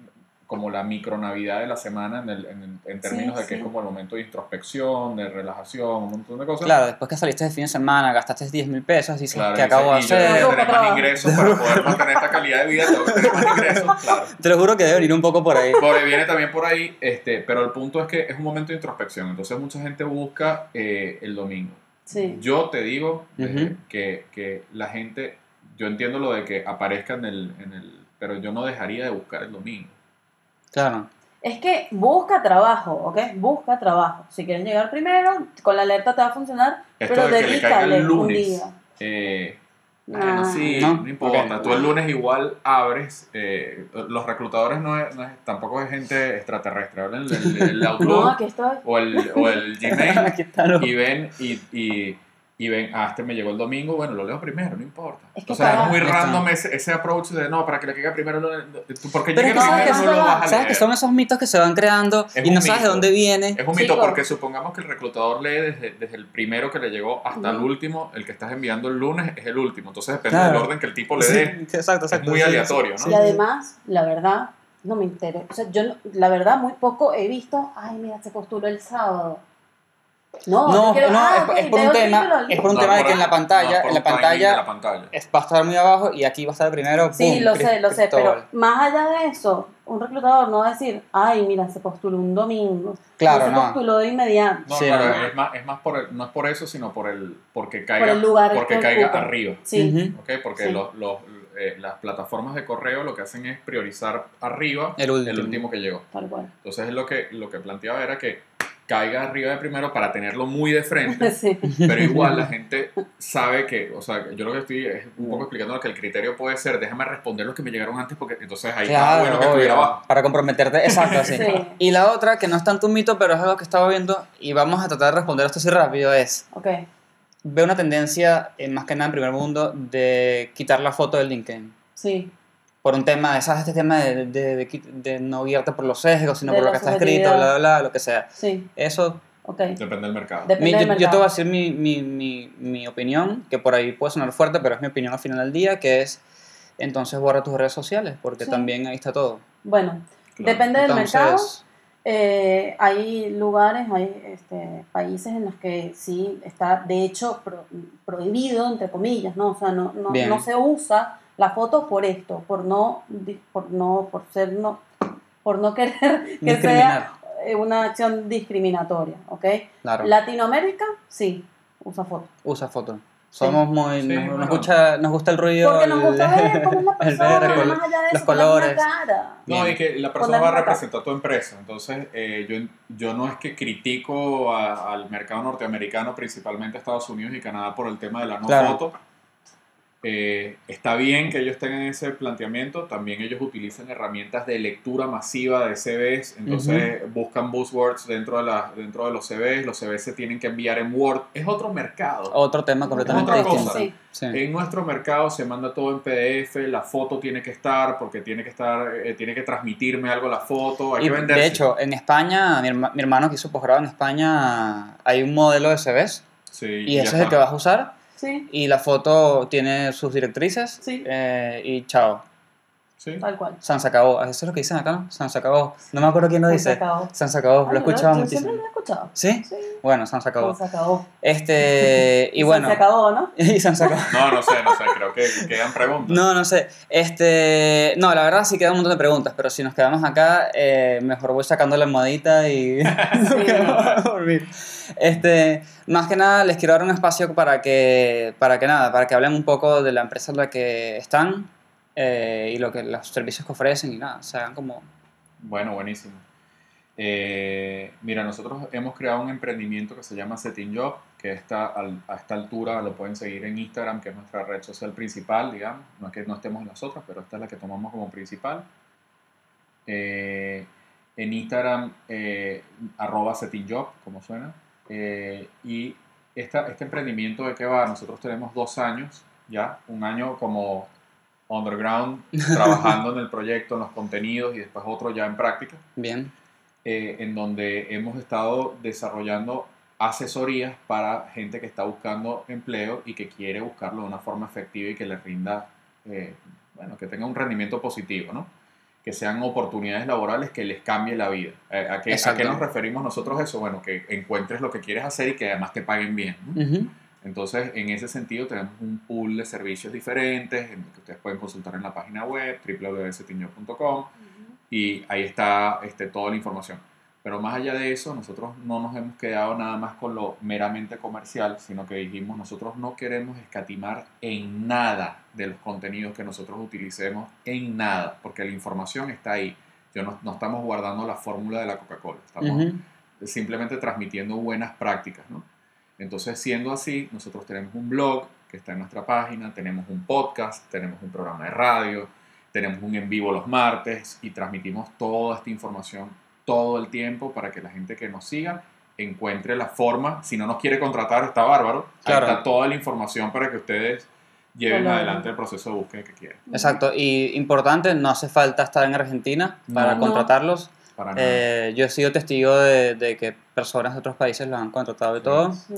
como la micronavidad de la semana en, el- en, en términos Sí, de que sí. es como el momento de introspección, de relajación, un montón de cosas. Claro, después que saliste de fin de semana, gastaste 10 mil pesos, dices, Claro, ¿qué y acabo de yo hacer? que tener más ingresos para poder mantener esta calidad de vida, tengo que tener más ingresos, claro. Te lo juro que debe venir un poco por ahí. Porque viene también por ahí, este, pero el punto es que es un momento de introspección, entonces mucha gente busca eh, el domingo. Sí. Yo te digo eh, Ujú. que, que la gente, yo entiendo lo de que aparezca en el, en el, pero yo no dejaría de buscar el domingo. Claro. Es que busca trabajo, ¿ok? Busca trabajo. Si quieres llegar primero, con la alerta te va a funcionar, Esto pero de dedícale el un lunes. día. Eh, sí, No, no, importa. ok. Tú el lunes igual abres. eh, los reclutadores no es, no es- tampoco es gente extraterrestre. Abren el, el- el No, Outlook aquí estoy. o, el, o el Gmail Aquí está lo- y ven y, y, y ven, ah, este me llegó el domingo, bueno, lo leo primero, no importa. Es que o sea, para- es muy random ese, ese approach de no, para que le caiga primero, lo- porque llegue primero que no lo vas a ¿Sabes que son esos mitos que se van creando Es y un no sabes de mito. dónde viene? Es un mito Chicos. porque supongamos que el reclutador lee desde, desde el primero que le llegó hasta el Ujú. último, el que estás enviando el lunes es el último. Entonces depende Claro. del orden que el tipo le Sí, dé. exacto, Es exacto. muy sí, sí, aleatorio, sí, ¿no? Y sí, sí. además, la verdad, no me interesa. O sea, yo, no- la verdad, muy poco he visto, ay, mira, se postuló el sábado. No, No, quiero- no, ah, es, por un el tema, título. es por un No, tema de que en la el- pantalla, no, en la pantalla, la pantalla. es- va a estar muy abajo y aquí va a estar primero. Sí, boom, lo sé, lo sé, pero más allá de eso, un reclutador no va a decir, ay, mira, se postuló un domingo. Claro, se no. postuló de inmediato. No, Sí, claro, es más, es más por el- no es por eso, sino por el, porque caiga, Por el lugar porque que caiga ocupa. arriba. Sí. Porque Sí. los, los, eh, las plataformas de correo lo que hacen es priorizar arriba El último. que llegó. tal cual. Entonces lo que, lo que planteaba era que caiga arriba de primero para tenerlo muy de frente, Sí. pero igual la gente sabe que, o sea, yo lo que estoy es un poco explicando que el criterio puede ser, déjame responder los que me llegaron antes, porque entonces ahí está Claro, bueno que estuviera abajo. para comprometerte, exacto, sí. Sí. Y la otra, que no es tanto un mito, pero es algo que estaba viendo y vamos a tratar de responder esto así rápido, es, Ok, veo una tendencia, eh, más que nada en primer mundo, de quitar la foto del LinkedIn. sí. Por un tema, ¿sabes? Este tema de, de, de de no guiarte por los sesgos, sino De por lo que está escrito, bla, bla, bla, lo que sea. Sí, Eso, ok. Depende del mercado. Dep- mi- Depende yo, del yo te voy a mercado. decir mi, mi, mi, mi opinión, que por ahí puede sonar fuerte, pero es mi opinión al final del día, que es, entonces borra tus redes sociales, porque Sí. también ahí está todo. Bueno, Claro. depende del mercado. Entonces, Eh, hay lugares, hay este, países en los que sí está, de hecho, pro- prohibido, entre comillas, ¿no? O sea, no, no, no se usa la foto por esto, por no, por no, por ser, no, por no querer que sea eh, una acción discriminatoria, ¿ok? claro. Latinoamérica, sí, usa foto. Usa foto. Somos muy. Sí, nos, gusta, nos gusta el ruido. Porque nos gusta el- ver cómo es la el persona, más allá de los eso, colores. cara. No, y que la persona va a representar tu empresa. Entonces, eh, yo, yo no es que critico a- al mercado norteamericano, principalmente Estados Unidos y Canadá, por el tema de la no Claro. foto. Eh, está bien que ellos tengan ese planteamiento. También ellos utilizan herramientas de lectura masiva de CVs. Entonces, buscan buzzwords dentro de, la, dentro de los CVs. Los CVs se tienen que enviar en Word. Es otro mercado. Otro tema completamente otra distinto. cosa. Sí. Sí. En nuestro mercado se manda todo en PDF, la foto tiene que estar porque tiene que estar, eh, tiene que transmitirme algo la foto, hay Y que venderse. de hecho, en España, mi, herma- mi hermano que hizo posgrado en España, hay un modelo de CVs Sí, y ya ese es el está. que vas a usar. Sí, Y la foto tiene sus directrices Sí. eh, y chao. Sí. tal cual. San. Eso es lo que dicen acá, ¿no? San se acabó. No me acuerdo quién lo dice. San se acabó. Lo he escuchado muchísimo. Siempre lo he escuchado. ¿Sí? Sí. Bueno, San se acabó. Se acabó. Este, y bueno. Se acabó, ¿no? y San. No, no sé, no sé, creo que quedan preguntas. No, no sé. Este, no, la verdad sí quedan un montón de preguntas, pero si nos quedamos acá, eh, mejor voy sacando la almohadita y Sí. a dormir. Este, más que nada les quiero dar un espacio para que, para que nada, para que hablen un poco de la empresa en la que están eh, y lo que los servicios que ofrecen y nada, se hagan como Bueno, buenísimo. Eh, mira, nosotros hemos creado un emprendimiento que se llama Setting Job, que está a esta altura lo pueden seguir en Instagram, que es nuestra red social principal, digamos. No es que no estemos en las otras, pero esta es la que tomamos como principal. Eh, en Instagram, eh, arroba Setting Job, como suena. Eh, y esta, este emprendimiento de qué va, nosotros tenemos dos años ya, un año como underground, trabajando en el proyecto, en los contenidos y después otro ya en práctica bien. eh, en donde hemos estado desarrollando asesorías para gente que está buscando empleo y que quiere buscarlo de una forma efectiva y que le rinda, eh, bueno, que tenga un rendimiento positivo, ¿no? Que sean oportunidades laborales que les cambie la vida. Eh, ¿a, qué, ¿A qué nos referimos nosotros eso? Bueno, que encuentres lo que quieres hacer y que además te paguen bien. Entonces, en ese sentido, tenemos un pool de servicios diferentes en que ustedes pueden consultar en la página web www.setinyo.com y ahí está este, toda la información. Pero más allá de eso, nosotros no nos hemos quedado nada más con lo meramente comercial, sino que dijimos, nosotros no queremos escatimar en nada de los contenidos que nosotros utilicemos, en nada, porque la información está ahí. Yo no, no estamos guardando la fórmula de la Coca-Cola, estamos Ujú. simplemente transmitiendo buenas prácticas, ¿no? Entonces, siendo así, nosotros tenemos un blog que está en nuestra página, tenemos un podcast, tenemos un programa de radio, tenemos un en vivo los martes y transmitimos toda esta información todo el tiempo para que la gente que nos siga encuentre la forma. Si no nos quiere contratar, está bárbaro. Claro. Ahí está toda la información para que ustedes lleven Claro. adelante el proceso de búsqueda que quieran. Exacto, y importante, no hace falta estar en Argentina para No. contratarlos. Para nada. Eh, yo he sido testigo de, de que personas de otros países los han contratado y todo. Sí,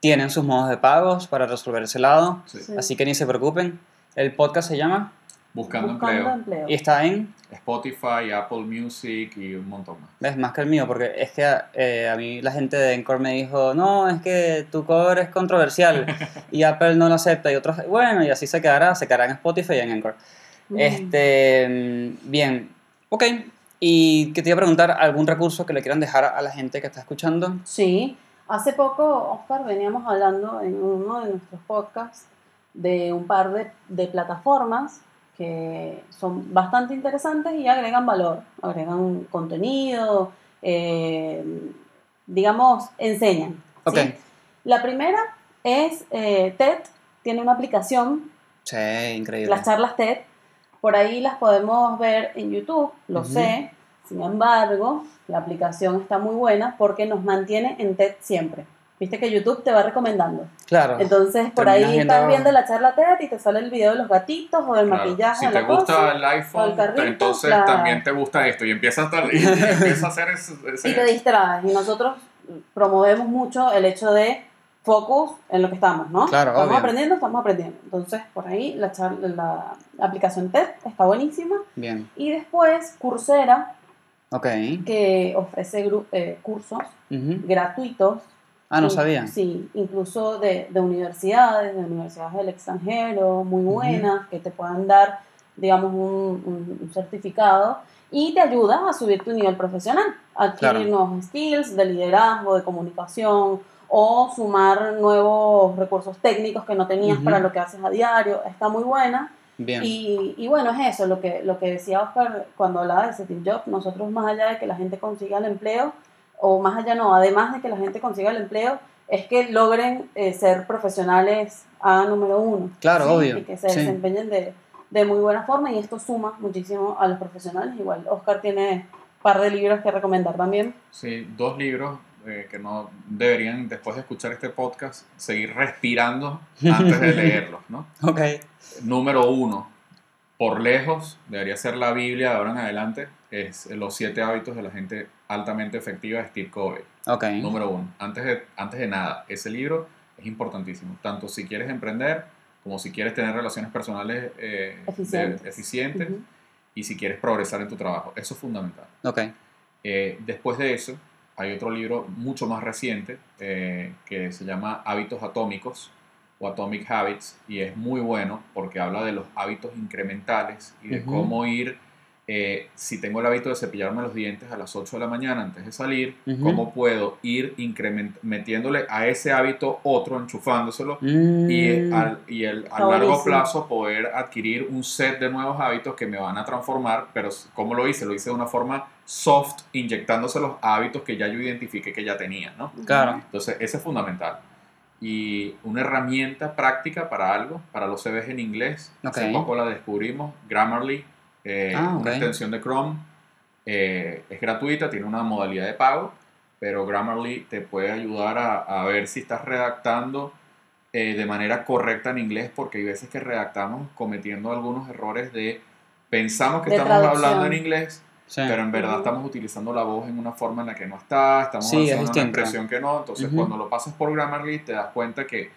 Tienen sus modos de pagos para resolver ese lado, Sí. sí. así que ni se preocupen. El podcast se llama Buscando, buscando empleo. empleo. Y está en, Spotify, Apple Music y un montón más. ves, más que el mío, porque es que eh, a mí la gente de Encore me dijo, no, es que tu cover es controversial y Apple no lo acepta y otros, bueno, y así se quedará, se quedará en Spotify y en Encore. Mm. Este, mm, bien, ok. Y que te iba a preguntar, ¿algún recurso que le quieran dejar a la gente que está escuchando? Sí, hace poco, Oscar, veníamos hablando en uno de nuestros podcasts de un par de, de plataformas que son bastante interesantes y agregan valor, agregan contenido, eh, digamos, enseñan. ¿sí? Ok. La primera es eh, TED, tiene una aplicación, Sí, increíble. las charlas TED, por ahí las podemos ver en YouTube, lo sé, sin embargo, la aplicación está muy buena porque nos mantiene en TED siempre. Viste que YouTube te va recomendando. Claro. Entonces, por ahí viendo- estás viendo la charla TED y te sale el video de los gatitos o del Claro. maquillaje. Si te la gusta cosa, el iPhone, el carrito, entonces claro. también te gusta esto y empieza a, estar, y empieza a hacer ese, ese- y te distraes. Y nosotros promovemos mucho el hecho de focus en lo que estamos, ¿no? Claro, Estamos obvio. aprendiendo, estamos aprendiendo. Entonces, por ahí la, char- la aplicación TED está buenísima. Bien. Y después, Coursera, Ok. que ofrece eh, cursos Ujú. gratuitos. Ah, no sabía. Sí, incluso de, de universidades, de universidades del extranjero, muy buenas, que te puedan dar, digamos, un, un- un certificado y te ayuda a subir tu nivel profesional, a adquirir Claro. nuevos skills de liderazgo, de comunicación o sumar nuevos recursos técnicos que no tenías para lo que haces a diario. Está muy buena. Bien. Y, y bueno, es eso, lo que, lo que decía Oscar cuando hablaba de Setting Job, nosotros más allá de que la gente consiga el empleo, o más allá no, además de que la gente consiga el empleo, es que logren eh, ser profesionales a número uno. Claro, ¿sí? obvio, Y que se sí. desempeñen de, de muy buena forma y esto suma muchísimo a los profesionales. Igual Oscar tiene un par de libros que recomendar también. Sí, dos libros eh, que no deberían, después de escuchar este podcast, seguir respirando antes de leerlos, ¿no? Ok. Número uno, por lejos, debería ser la Biblia de ahora en adelante, es Los siete hábitos de la gente altamente efectiva de Steve Covey. Ok. Número uno, antes de, antes de nada, ese libro es importantísimo, tanto si quieres emprender como si quieres tener relaciones personales eh, de- Eficientes. eficientes Ujú. y si quieres progresar en tu trabajo. Eso es fundamental. Ok. Eh, después de eso, hay otro libro mucho más reciente eh, que se llama Hábitos Atómicos o Atomic Habits y es muy bueno porque habla de los hábitos incrementales y de Ujú. cómo ir, eh, si tengo el hábito de cepillarme los dientes a las 8 de la mañana antes de salir, Ujú. cómo puedo ir increment metiéndole a ese hábito otro, enchufándoselo Mm, y, al, y el, a largo plazo poder adquirir un set de nuevos hábitos que me van a transformar, pero ¿cómo lo hice? Lo hice de una forma soft, inyectándose los hábitos que ya yo identifiqué que ya tenía, ¿no? Claro. Entonces, ese es fundamental. Y una herramienta práctica para algo, para los CVs en inglés, hace Ok. poco la descubrimos, Grammarly, eh, Ah, ok. una extensión de Chrome, eh, es gratuita, tiene una modalidad de pago, pero Grammarly te puede ayudar a, a ver si estás redactando eh, de manera correcta en inglés, porque hay veces que redactamos cometiendo algunos errores de pensamos que De estamos traducción. hablando en inglés, Sí. pero en verdad estamos utilizando la voz en una forma en la que no está, estamos Sí, es haciendo una distinto. expresión que no, entonces Ujú. cuando lo pasas por Grammarly te das cuenta que,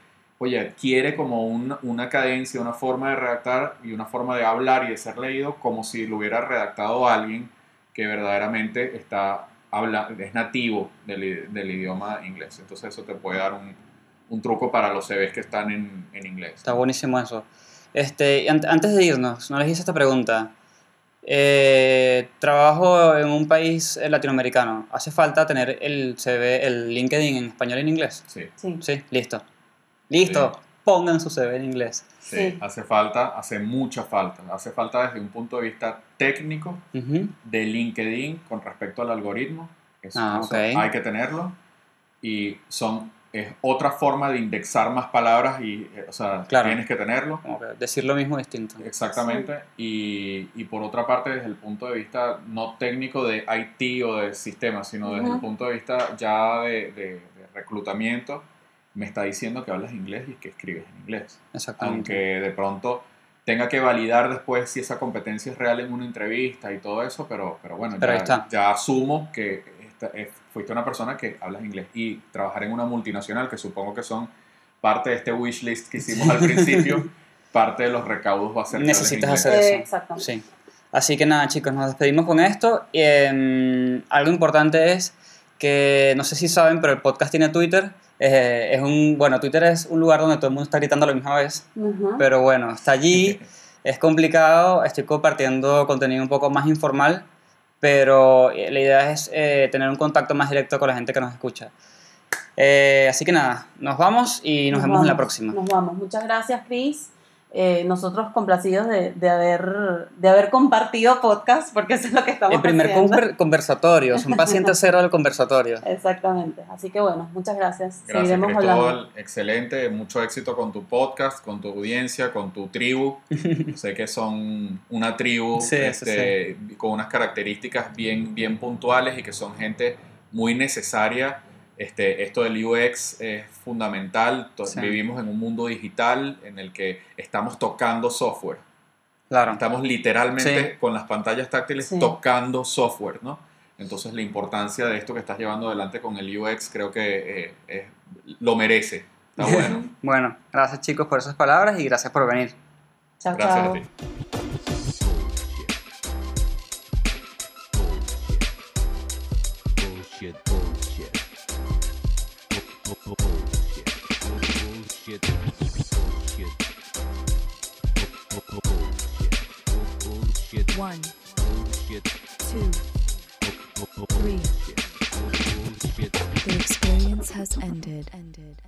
oye, adquiere como un- una cadencia, una forma de redactar y una forma de hablar y de ser leído como si lo hubiera redactado alguien que verdaderamente está habla, es nativo del, del idioma inglés. Entonces eso te puede dar un, un truco para los CVs que están en, en inglés. Está buenísimo eso. Este, an- antes de irnos, no les hice esta pregunta. Eh, trabajo en un país eh, latinoamericano. ¿Hace falta tener el CV, el LinkedIn en español y en inglés? Sí, Sí. Sí, listo. Listo. Pongan su CV en inglés. sí, Sí. hace falta, hace mucha falta. Hace falta desde un punto de vista técnico Ujú. de LinkedIn con respecto al algoritmo. Eso, Ah, eso ok. hay que tenerlo. Y son, es otra forma de indexar más palabras y, eh, o sea, Claro. tienes que tenerlo. Decir lo mismo distinto. Exactamente. Y, y por otra parte, desde el punto de vista no técnico de IT o de sistemas, sino desde el Ujú. punto de vista ya de, de- de reclutamiento, me está diciendo que hablas inglés y que escribes en inglés Exactamente. aunque de pronto tenga que validar después si esa competencia es real en una entrevista y todo eso, pero, pero bueno, Pero ya, está. ya asumo que esta- eh, fuiste una persona que hablas inglés y trabajar en una multinacional, que supongo que son parte de este wish list que hicimos al principio, parte de los recaudos va a ser Necesitas hacer eso. Eh, exactamente. Sí. Así que nada, chicos, nos despedimos con esto. Y, em, algo importante es que, no sé si saben, pero el podcast tiene Twitter. Eh, es un, bueno, Twitter es un lugar donde todo el mundo está gritando a la misma vez. Ujú. Pero bueno, está allí. Es complicado. Estoy compartiendo contenido un poco más informal. Pero eh, la idea es eh, tener un contacto más directo con la gente que nos escucha. Eh, así que nada, nos vamos y nos, vemos en la vamos, próxima. Nos vamos. Muchas gracias, Chris. Eh, nosotros complacidos de, de haber, de haber compartido podcast, porque eso es lo que estamos El primer haciendo. conver- conversatorio, es un paciente cero del conversatorio. Exactamente. Así que bueno, muchas gracias. Gracias, Seguiremos hablando. Cristóbal. Excelente. Mucho éxito con tu podcast, con tu audiencia, con tu tribu. sé que son una tribu Sí, sí, este, con unas características bien, bien puntuales y que son gente muy necesaria. Este, esto del UX es fundamental. Sí. Vivimos en un mundo digital en el que estamos tocando software. Claro. Estamos literalmente Sí. con las pantallas táctiles Sí. tocando software, ¿no? Entonces la importancia de esto que estás llevando adelante con el UX creo que eh, eh, lo merece. Está bueno. Bueno, gracias chicos por esas palabras y gracias por venir. Chao, Gracias chao. a ti. One, Bullshit. two, three. Bullshit. The experience has ended. Ended.